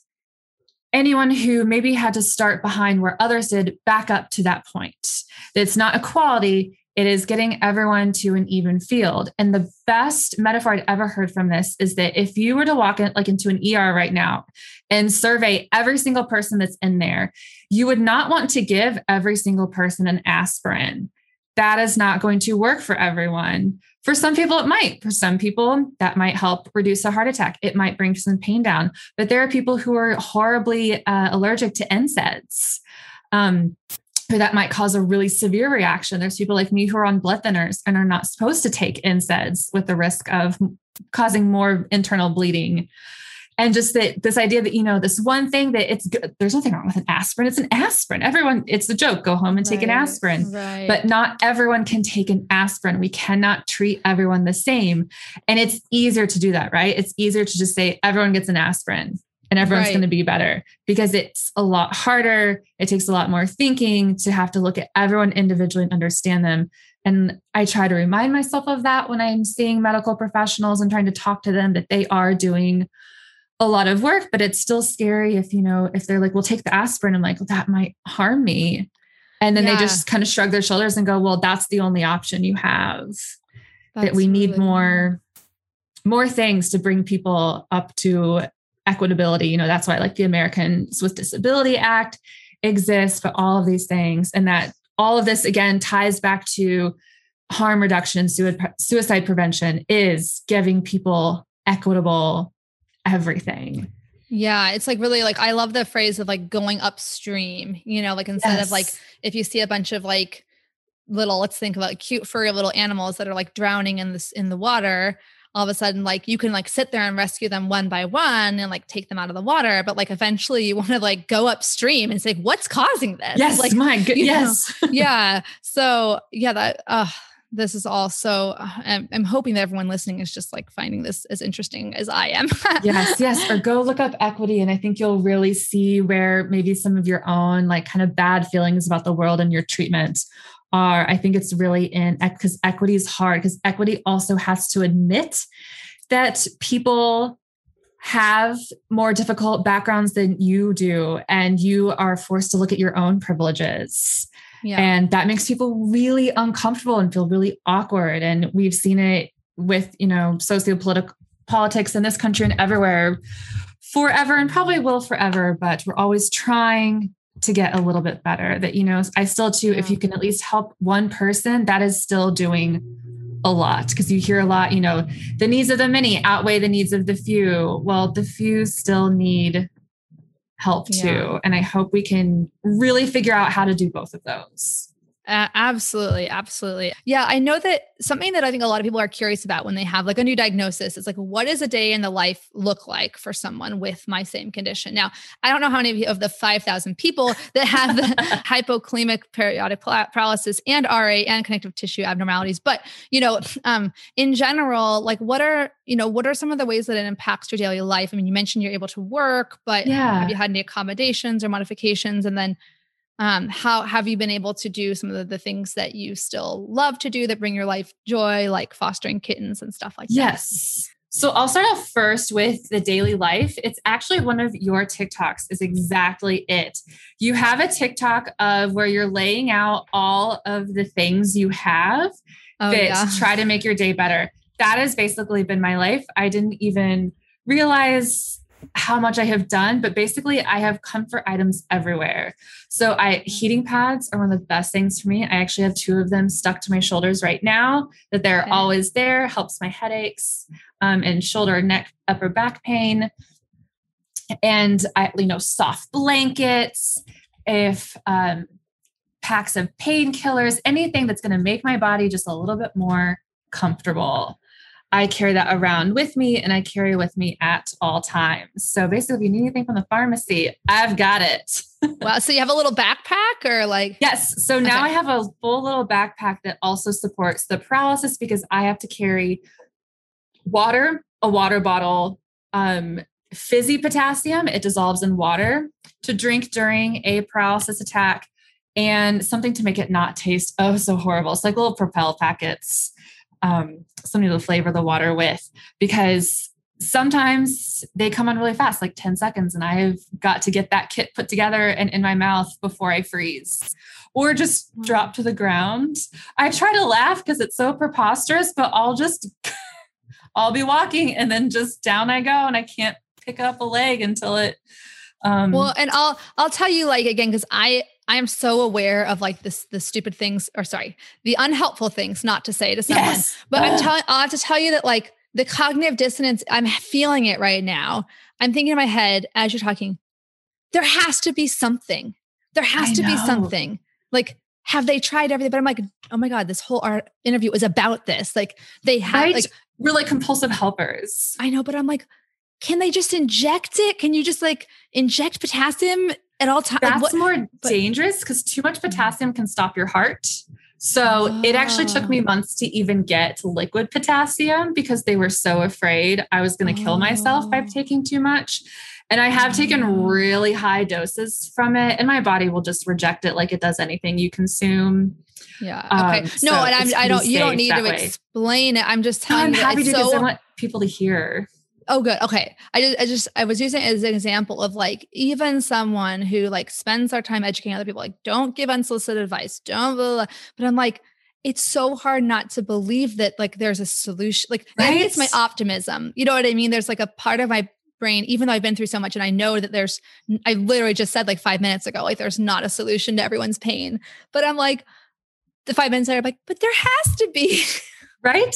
anyone who maybe had to start behind where others did back up to that point. It's not equality, it is getting everyone to an even field. And the best metaphor I'd ever heard from this is that if you were to walk in like into an ER right now and survey every single person that's in there, you would not want to give every single person an aspirin. That is not going to work for everyone. For some people, it might. For some people, that might help reduce a heart attack. It might bring some pain down. But there are people who are horribly uh, allergic to NSAIDs. Um, that might cause a really severe reaction. There's people like me who are on blood thinners and are not supposed to take NSAIDs with the risk of causing more internal bleeding and just that this idea that you know this one thing that it's good there's nothing wrong with an aspirin. It's an aspirin. Everyone it's a joke. Go home and right, take an aspirin. right. but not everyone can take an aspirin. We cannot treat everyone the same. And it's easier to do that right? It's easier to just say everyone gets an aspirin and everyone's right. going to be better because it's a lot harder. It takes a lot more thinking to have to look at everyone individually and understand them. And I try to remind myself of that when I'm seeing medical professionals and trying to talk to them that they are doing a lot of work, but it's still scary if, you know, if they're like, well, take the aspirin. I'm like, well, that might harm me. And then yeah. they just kind of shrug their shoulders and go, well, that's the only option you have. That's that we need really more, more things to bring people up to equitability. You know, that's why like the Americans with Disability Act exists, but all of these things. And that all of this again ties back to harm reduction, suicide prevention is giving people equitable everything. Yeah, it's like really like I love the phrase of like going upstream, you know, like instead yes. of like if you see a bunch of like little let's think about cute furry little animals that are like drowning in this in the water, all of a sudden like you can like sit there and rescue them one by one and like take them out of the water, but like eventually you want to like go upstream and say what's causing this? Yes, like my good yes. yeah. So, yeah, that uh this is all so uh, I'm, I'm, hoping that everyone listening is just like finding this as interesting as i am. Yes yes or go look up equity and i think you'll really see where maybe some of your own like kind of bad feelings about the world and your treatment are. I think it's really in because equity is hard because equity also has to admit that people have more difficult backgrounds than you do and you are forced to look at your own privileges yeah. And that makes people really uncomfortable and feel really awkward. And we've seen it with, you know, sociopolitical politics in this country and everywhere forever and probably will forever. But we're always trying to get a little bit better. That, you know, I still too, if you can at least help one person, that is still doing a lot because you hear a lot, you know, the needs of the many outweigh the needs of the few. Well, the few still need help yeah. too. And I hope we can really figure out how to do both of those. Uh, absolutely. Absolutely. Yeah. I know that something that I think a lot of people are curious about when they have like a new diagnosis is like, what does a day in the life look like for someone with my same condition? Now, I don't know how many of the 5,000 people that have the hypokalemic periodic paralysis and RA and connective tissue abnormalities, but, you know, um, in general, like what are, you know, what are some of the ways that it impacts your daily life? I mean, you mentioned you're able to work, but yeah. have you had any accommodations or modifications? And then, um, how have you been able to do some of the, things that you still love to do that bring your life joy, like fostering kittens and stuff like yes. that? Yes. So I'll start off first with the daily life. It's actually one of your TikToks is exactly it. You have a TikTok of where you're laying out all of the things you have oh, that yeah. try to make your day better. That has basically been my life. I didn't even realize how much I have done, but basically I have comfort items everywhere. So I heating pads are one of the best things for me. I actually have two of them stuck to my shoulders right now that they're okay. always there, helps my headaches um, and shoulder, neck, upper back pain. And I, you know, soft blankets, if um, packs of painkillers, anything that's going to make my body just a little bit more comfortable. I carry that around with me and I carry with me at all times. So basically, if you need anything from the pharmacy, I've got it. wow. So you have a little backpack or like? Yes. So now okay. I have a full little backpack that also supports the paralysis because I have to carry water, a water bottle, um, fizzy potassium, it dissolves in water to drink during a paralysis attack, and something to make it not taste oh so horrible. It's like little propel packets um, something to flavor the water with because sometimes they come on really fast, like 10 seconds, and I've got to get that kit put together and in my mouth before I freeze or just drop to the ground. I try to laugh because it's so preposterous, but I'll just, I'll be walking and then just down I go and I can't pick up a leg until it. Um, well, and I'll, I'll tell you like again, cause I, I am so aware of like this the stupid things or sorry, the unhelpful things not to say to someone. Yes. But I'm telling I'll have to tell you that like the cognitive dissonance, I'm feeling it right now. I'm thinking in my head as you're talking, there has to be something. There has I to know. be something. Like, have they tried everything? But I'm like, oh my God, this whole art interview is about this. Like they have right? like we're like compulsive helpers. I know, but I'm like, can they just inject it? Can you just like inject potassium at all times. That's what, more but, dangerous because too much potassium can stop your heart. So oh. it actually took me ah. months to even get liquid potassium because they were so afraid I was going to oh. kill myself by oh. taking too much. And I have taken mm. really high doses from it, and my body will just reject it like it does anything you consume. Yeah. Okay. Um, so no, and I'm, I don't. You don't need to way. explain it. I'm just telling no, I'm happy to so, I want people to hear. Oh, good. Okay. I just, I just, I was using it as an example of like even someone who like spends their time educating other people, like don't give unsolicited advice, don't. Blah, blah. blah. But I'm like, it's so hard not to believe that like there's a solution. Like right? It's my optimism. You know what I mean? There's like a part of my brain, even though I've been through so much, and I know that there's. I literally just said like five minutes ago, like there's not a solution to everyone's pain. But I'm like, the five minutes later, I'm like, but there has to be. right?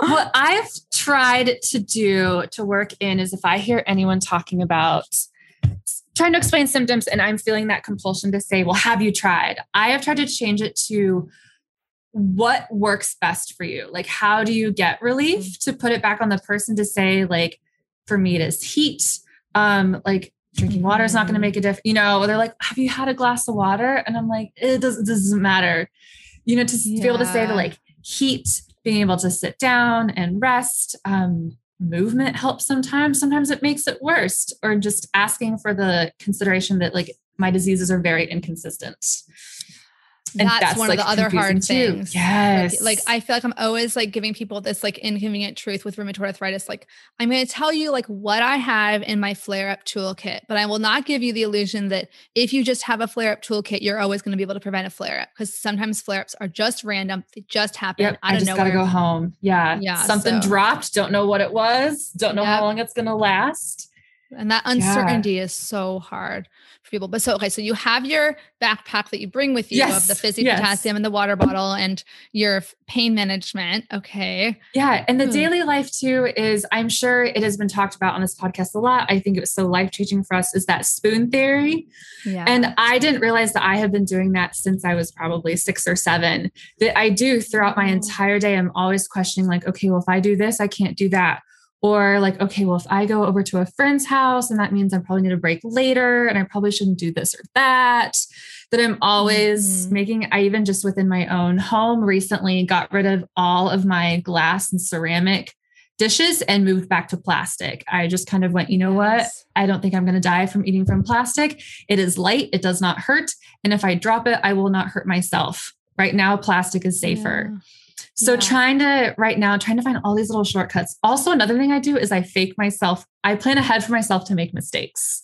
what I've tried to do to work in is if I hear anyone talking about trying to explain symptoms and I'm feeling that compulsion to say, well, have you tried? I have tried to change it to what works best for you? Like, how do you get relief mm. to put it back on the person to say, like, for me, it is heat. Um, like drinking water is not going to make a difference. You know, they're like, have you had a glass of water? And I'm like, it doesn't, doesn't matter. You know, to, yeah. to be able to say that like heat being able to sit down and rest. Um, movement helps sometimes. Sometimes it makes it worse, or just asking for the consideration that like my diseases are very inconsistent that's, that's, one like of the other hard too. things. Yes. Like, like, I feel like I'm always like giving people this like inconvenient truth with rheumatoid arthritis. Like I'm going to tell you like what I have in my flare up toolkit, but I will not give you the illusion that if you just have a flare up toolkit, you're always going to be able to prevent a flare up because sometimes flare ups are just random. They just happen. Yep, I just got to go home. Yeah. Yeah. Something so. dropped. Don't know what it was. Don't know yep. how long it's going to last. And that uncertainty yeah. is so hard for people. But so, okay, so you have your backpack that you bring with you yes. of the fizzy yes. potassium and the water bottle and your pain management. Okay. Yeah. And the hmm. daily life too is, I'm sure it has been talked about on this podcast a lot. I think it was so life changing for us is that spoon theory. Yeah. And I didn't realize that I have been doing that since I was probably six or seven. That I do throughout my oh. entire day. I'm always questioning, like, okay, well, if I do this, I can't do that or like okay well if i go over to a friend's house and that means i probably need a break later and i probably shouldn't do this or that. That i'm always mm-hmm. making i even just within my own home recently got rid of all of my glass and ceramic dishes and moved back to plastic. I just kind of went you know what? I don't think i'm going to die from eating from plastic. It is light. It does not hurt. And if i drop it i will not hurt myself. Right now plastic is safer. Yeah. So yeah. trying to right now, trying to find all these little shortcuts. Also, another thing I do is I fake myself. I plan ahead for myself to make mistakes.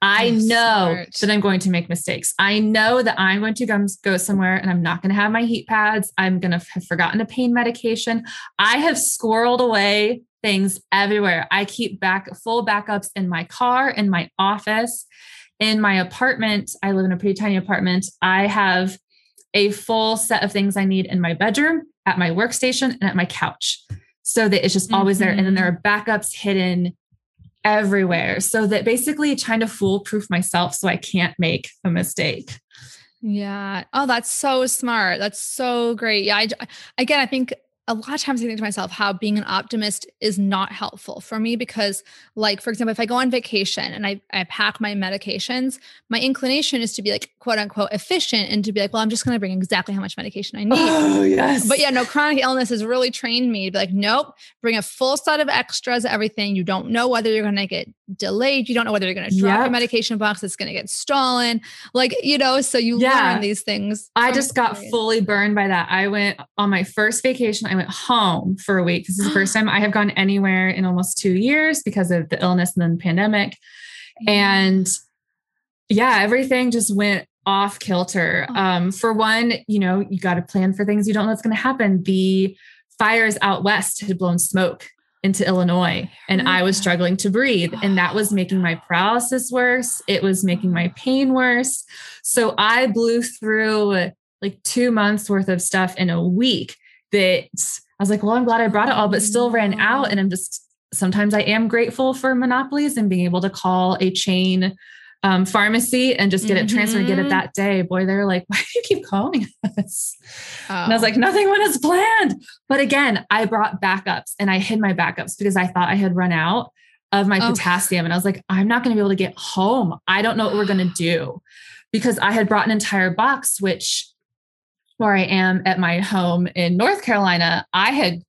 I oh, know smart. that I'm going to make mistakes. I know that I'm going to go, go somewhere and I'm not going to have my heat pads. I'm going to have forgotten a pain medication. I have squirreled away things everywhere. I keep back full backups in my car, in my office, in my apartment. I live in a pretty tiny apartment. I have a full set of things I need in my bedroom at my workstation and at my couch so that it's just always mm-hmm. there. And then there mm-hmm. are backups hidden everywhere. So that basically trying to foolproof myself so I can't make a mistake. Yeah. Oh, that's so smart. That's so great. Yeah. I, again, I think a lot of times I think to myself how being an optimist is not helpful for me because, like, for example, if I go on vacation and I, I pack my medications, my inclination is to be like, quote unquote, efficient and to be like, well, I'm just going to bring exactly how much medication I need. Oh, yes. But yeah, no, chronic illness has really trained me to be like, nope, bring a full set of extras, everything. You don't know whether you're going to get delayed. You don't know whether you're going to drop yep. your medication box. It's going to get stolen. Like, you know, so you yeah. learn these things. I just got fully burned by that. I went on my first vacation. I went home for a week. This is the first time I have gone anywhere in almost two years because of the illness and then the pandemic. And yeah, everything just went off kilter. Oh. Um, for one, you know, you got to plan for things you don't know what's going to happen. The fires out west had blown smoke into Illinois and I was oh. struggling to breathe. And that was making my paralysis worse. It was making my pain worse. So I blew through like two months worth of stuff in a week that I was like, well, I'm glad I brought it all, but still ran out. And I'm just sometimes I am grateful for monopolies and being able to call a chain um, pharmacy and just get mm-hmm. it transferred, get it mm-hmm. that day. Boy, they're like, why do you keep calling us? Oh. And I was like, oh. nothing went as planned. But again, I brought backups and I hid my backups because I thought I had run out of my oh. potassium. And I was like, I'm not going to be able to get home. I don't know what we're going to do because I had brought an entire box, which where I am at my home in North Carolina, I had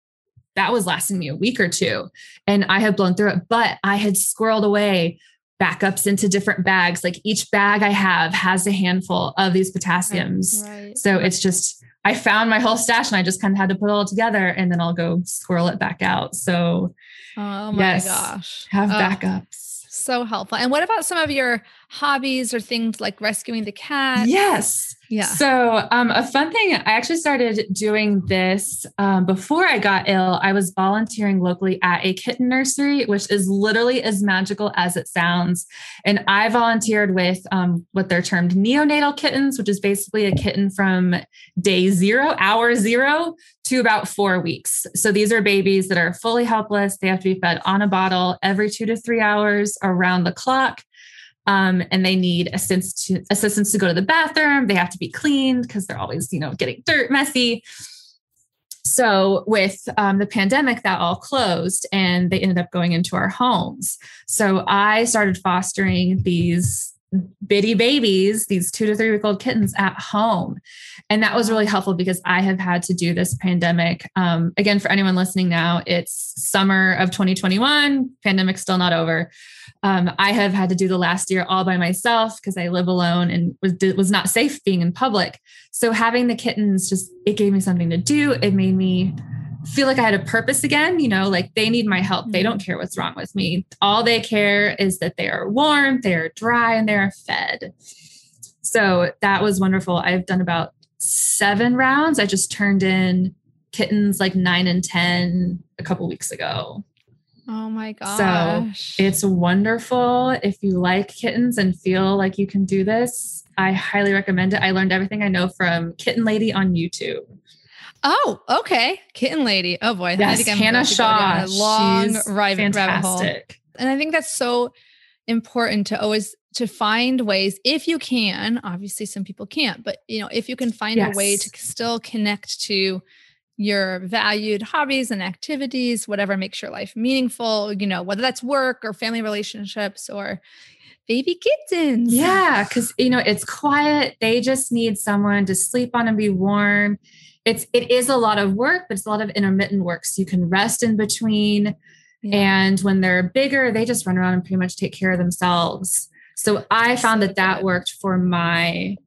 that was lasting me a week or two and I had blown through it, but I had squirreled away backups into different bags. Like each bag I have has a handful of these potassiums. Right. So it's just, I found my whole stash and I just kind of had to put it all together and then I'll go squirrel it back out. So, oh my yes, gosh, have backups. So helpful. And what about some of your hobbies or things like rescuing the cat? Yes. Yeah. So, um, a fun thing, I actually started doing this um, before I got ill. I was volunteering locally at a kitten nursery, which is literally as magical as it sounds. And I volunteered with um, what they're termed neonatal kittens, which is basically a kitten from day zero, hour zero, to about four weeks. So, these are babies that are fully helpless. They have to be fed on a bottle every two to three hours around the clock um, and they need assistance to, assistance to go to the bathroom. They have to be cleaned because they're always, you know, getting dirt, messy. So with um, the pandemic, that all closed, and they ended up going into our homes. So I started fostering these bitty babies, these two to three week old kittens at home. And that was really helpful because I have had to do this pandemic. Um, again, for anyone listening now, it's summer of 2021, pandemic still not over um, I have had to do the last year all by myself because I live alone and was was not safe being in public. So having the kittens just it gave me something to do. It made me feel like I had a purpose again. You know, like they need my help. They don't mm-hmm. care what's wrong with me. All they care is that they are warm, they are dry, and they are fed. So that was wonderful. I've done about seven rounds. I just turned in kittens like nine and ten a couple weeks ago. Oh my gosh. So it's wonderful. If you like kittens and feel like you can do this, I highly recommend it. I learned everything I know from Kitten Lady on YouTube. Oh, okay. Kitten Lady. Oh boy. Yes, Hannah Shaw. A long She's rabbit, rabbit hole. And I think that's so important to always to find ways if you can obviously some people can't but you know if you can find a way to still connect to your valued hobbies and activities whatever makes your life meaningful you know whether that's work or family relationships or baby kittens Yeah, because you know it's quiet. They just need someone to sleep on and be warm. It's it is a lot of work, but it's a lot of intermittent work. So you can rest in between. Yeah. And when they're bigger, they just run around and pretty much take care of themselves. So I found that that worked for my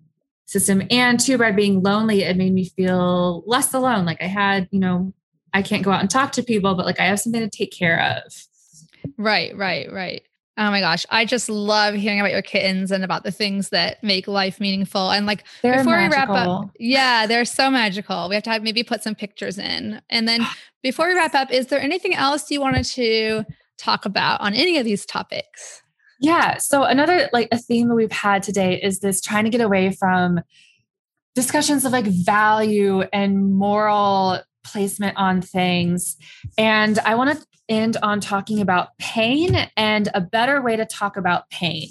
system. And too, by being lonely, it made me feel less alone. Like I had, you know, I can't go out and talk to people, but like I have something to take care of. Right, right, right. Oh my gosh. I just love hearing about your kittens and about the things that make life meaningful. And like They're before magical. we wrap up, yeah, they're so magical. We have to have, maybe put some pictures in. And then before we wrap up, is there anything else you wanted to talk about on any of these topics? Yeah. So another like a theme that we've had today is this trying to get away from discussions of like value and moral placement on things. And I want to end on talking about pain and a better way to talk about pain.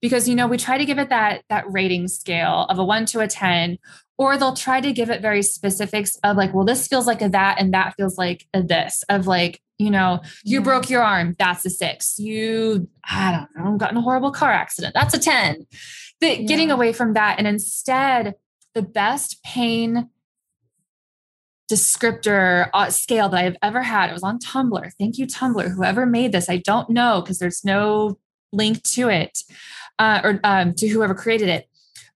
Because you know, we try to give it that that rating scale of a 1 to a 10 or they'll try to give it very specifics of like, well, this feels like a that and that feels like a this of like, you know, you Yeah. broke your arm, that's a six. You, I don't know, got in a horrible car accident, that's a 10. The, Getting away from that. And instead, the best pain descriptor uh, scale that I've ever had, it was on Tumblr. Thank you, Tumblr. Whoever made this, I don't know because there's no link to it uh, or um, to whoever created it.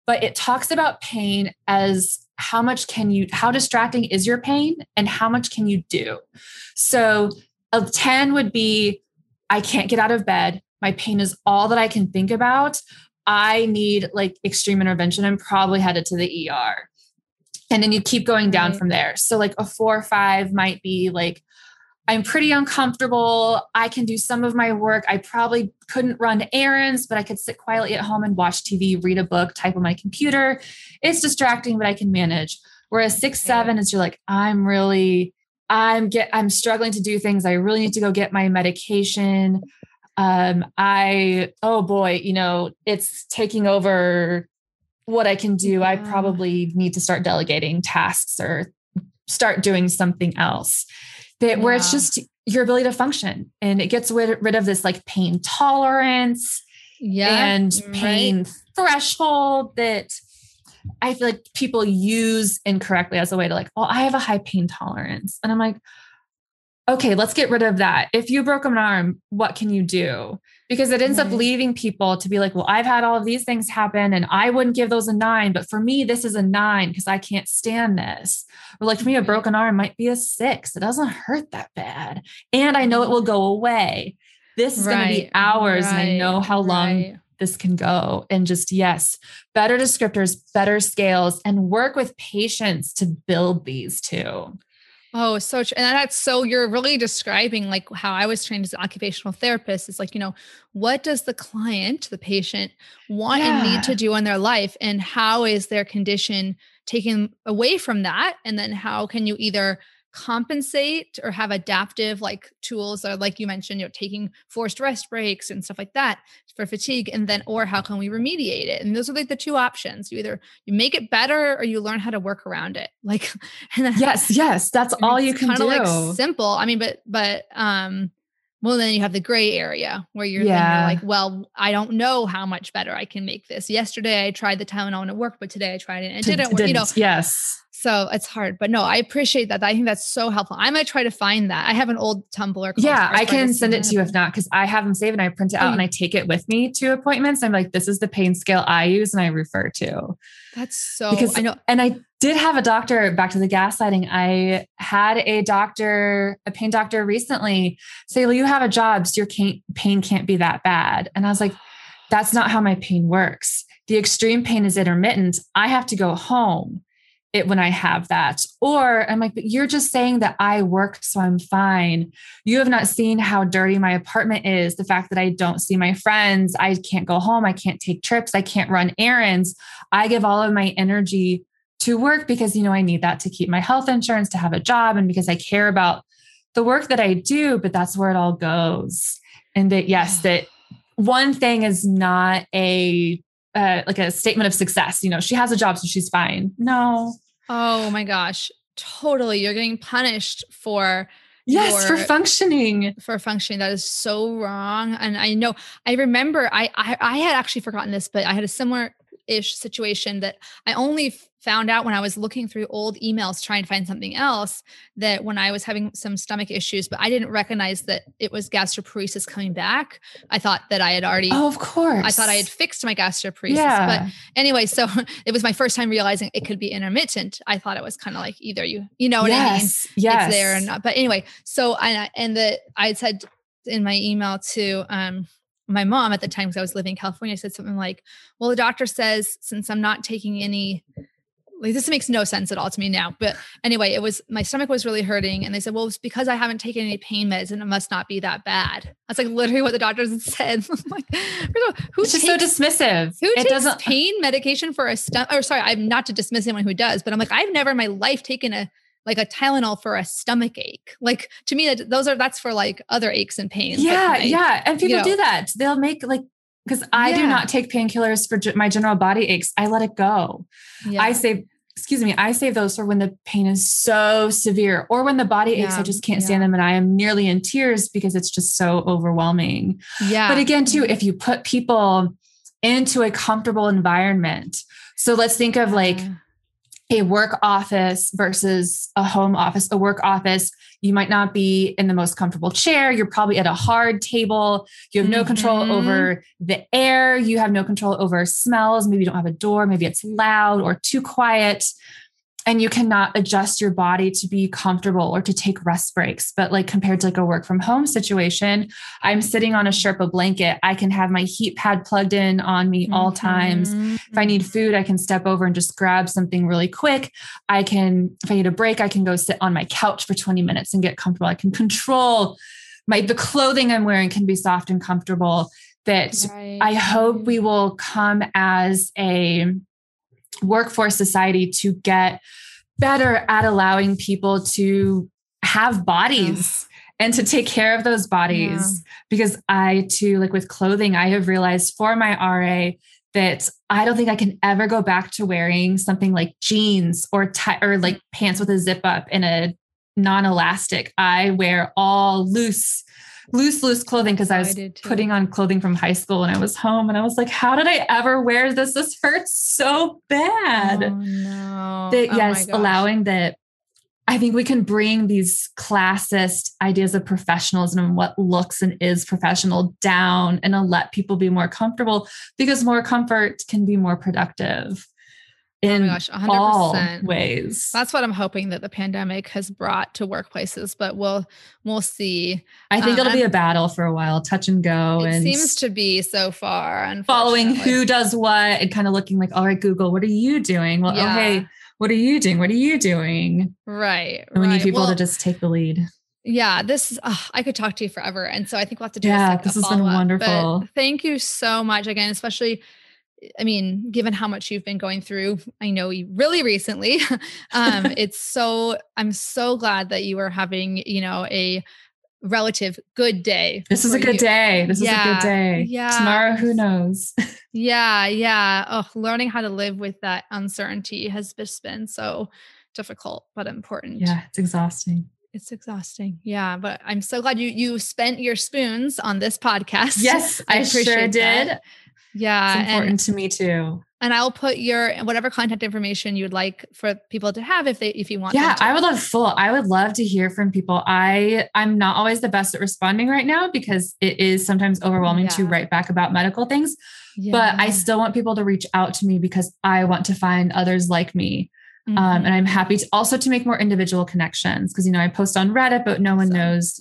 But it talks about pain as how much can you, how distracting is your pain and how much can you do? So a 10 would be, I can't get out of bed. My pain is all that I can think about. I need like extreme intervention and probably headed to the ER. And then you keep going down Right. from there. So, like a four or five might be like, I'm pretty uncomfortable. I can do some of my work. I probably couldn't run errands, but I could sit quietly at home and watch TV, read a book, type on my computer. It's distracting, but I can manage. Whereas six, seven is you're like, I'm really, I'm get, I'm struggling to do things. I really need to go get my medication. Um, I, oh boy, you know, it's taking over what I can do. I probably need to start delegating tasks or start doing something else that where it's just your ability to function and it gets rid, rid of this like pain tolerance Yeah. and right. pain threshold that I feel like people use incorrectly as a way to like, well, I have a high pain tolerance. And I'm like, okay, let's get rid of that. If you broke an arm, what can you do? Because it ends up leaving people to be like, well, I've had all of these things happen and I wouldn't give those a nine, but for me, this is a nine because I can't stand this. Or like for me, a mm-hmm. broken arm might be a six. It doesn't hurt that bad. And I know it will go away. This is going to be Right, hours and I know how long right. this can go. And just, yes, better descriptors, better scales, and work with patients to build these too. Oh, so true. And that's so you're really describing like how I was trained as an occupational therapist. It's like, you know, what does the client, the patient want and need to do in their life? And how is their condition taken away from that? And then how can you either compensate or have adaptive like tools or like you mentioned, you know, taking forced rest breaks and stuff like that for fatigue. And then or how can we remediate it? And those are like the two options. You either you make it better or you learn how to work around it. Like Yes, yes, that's all you can do. like simple. I mean, but but um, well, then you have the gray area where you're, Yeah. you're like, well, I don't know how much better I can make this. Yesterday I tried the Tylenol and it worked, but today I tried it and it Did- didn't work. You know, yes. So it's hard. But no, I appreciate that. I think that's so helpful. I might try to find that. I have an old Tumblr. Yeah, I can send it to you if not, because I have them saved and I print it Oh, out you- and I take it with me to appointments. I'm like, this is the pain scale I use and I refer to. That's so. Because- I know. And I did have a doctor back to the gaslighting. I had a doctor, a pain doctor recently say, Well, you have a job, so your pain can't be that bad. And I was like, That's not how my pain works. The extreme pain is intermittent. I have to go home it when I have that. Or I'm like, but you're just saying that I work, so I'm fine. You have not seen how dirty my apartment is, the fact that I don't see my friends, I can't go home, I can't take trips, I can't run errands. I give all of my energy to work because, you know, I need that to keep my health insurance, to have a job, and because I care about the work that I do, but that's where it all goes. And that, yes, that one thing is not a uh, like a statement of success. You know, she has a job, so she's fine. No. Oh my gosh. Totally. You're getting punished for yes your, for functioning for functioning that is so wrong and i know i remember I, I i had actually forgotten this but i had a similar ish situation that I only found out when I was looking through old emails trying to find something else that when I was having some stomach issues, but I didn't recognize that it was gastroparesis coming back. I thought that I had already Oh, of course. I thought I had fixed my gastroparesis. Yeah. But anyway, so it was my first time realizing it could be intermittent. I thought it was kind of like either you, you know what yes, I mean? Yes. It's there or not. But anyway, so I and the I said in my email to um my mom at the time because I was living in California said something like, "Well, the doctor says since I'm not taking any like this makes no sense at all to me now. But anyway, it was my stomach was really hurting, and they said, "Well, it's because I haven't taken any pain meds, and it must not be that bad." That's like literally what the doctors said. I'm like, who it's takes, so dismissive? Who it takes doesn't pain medication for a stomach? Or sorry, I'm not to dismiss anyone who does, but I'm like, I've never in my life taken a like a Tylenol for a stomach ache. Like to me, that those are that's for like other aches and pains. Yeah, yeah, and people you know, do that. They'll make like because I yeah. do not take painkillers for my general body aches. I let it go. Yeah. I save, excuse me, I save those for when the pain is so severe or when the body aches, yeah. I just can't stand them and I am nearly in tears because it's just so overwhelming. Yeah. But again, too, mm-hmm. if you put people into a comfortable environment, so let's think of like a work office versus a home office. A work office, you might not be in the most comfortable chair. You're probably at a hard table. You have no mm-hmm. control over the air. You have no control over smells. Maybe you don't have a door. Maybe it's loud or too quiet and you cannot adjust your body to be comfortable or to take rest breaks. But like compared to like a work from home situation i'm sitting on a sherpa blanket. I can have my heat pad plugged in on me mm-hmm. all times. If i need food i can step over and just grab something really quick. I can if i need a break i can go sit on my couch for 20 minutes and get comfortable. I can control my the clothing i'm wearing can be soft and comfortable. That right. i hope we will come as a workforce society to get better at allowing people to have bodies yeah. and to take care of those bodies. Yeah. Because I too, like with clothing, I have realized for my RA that I don't think I can ever go back to wearing something like jeans or t- or like pants with a zip up and a non-elastic. I wear all loose loose, loose clothing because I was I putting on clothing from high school when I was home. And I was like, how did I ever wear this? This hurts so bad. Oh, no. That, oh, yes, allowing that I think we can bring these classist ideas of professionalism and what looks and is professional down and let people be more comfortable because more comfort can be more productive in oh gosh, 100%. all ways. That's what I'm hoping that the pandemic has brought to workplaces, but we'll we'll see. I think um, it'll be a battle for a while, touch and go. It and seems to be so far. And following who does what and kind of looking like, all right, Google, what are you doing? Well, yeah. oh hey, what are you doing? What are you doing? Right. And we right. need people well, to just take the lead. Yeah, this oh, I could talk to you forever, and so I think we'll have to do. Yeah, this, like this has been wonderful. But thank you so much again, especially I mean, given how much you've been going through, I know you really recently. um, it's so I'm so glad that you are having, you know, a relative good day. This is a good you. day. This yeah, is a good day. Yeah. Tomorrow, who knows? yeah, yeah. Oh, learning how to live with that uncertainty has just been so difficult but important. Yeah, it's exhausting. It's exhausting. Yeah, but I'm so glad you you spent your spoons on this podcast. Yes, I, I sure did. That. Yeah. It's important and, to me too. And I'll put your whatever contact information you would like for people to have if they if you want. Yeah, I would love full. I would love to hear from people. I I'm not always the best at responding right now because it is sometimes overwhelming yeah. to write back about medical things. Yeah. But I still want people to reach out to me because I want to find others like me. Mm-hmm. Um, and I'm happy to also to make more individual connections because you know I post on Reddit, but no one so. knows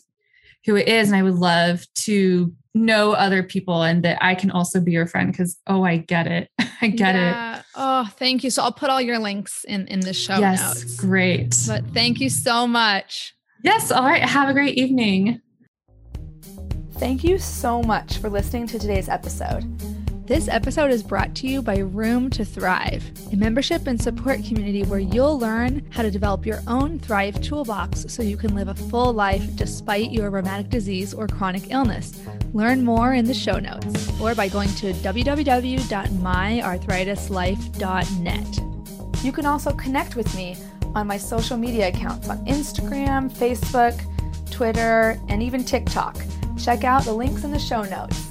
who it is. And I would love to know other people and that I can also be your friend because oh I get it. I get yeah. it. Oh, thank you. So I'll put all your links in in the show yes, notes. Great. But thank you so much. Yes. All right. Have a great evening. Thank you so much for listening to today's episode. This episode is brought to you by Room to Thrive, a membership and support community where you'll learn how to develop your own Thrive toolbox so you can live a full life despite your rheumatic disease or chronic illness. Learn more in the show notes or by going to www.myarthritislife.net. You can also connect with me on my social media accounts on Instagram, Facebook, Twitter, and even TikTok. Check out the links in the show notes.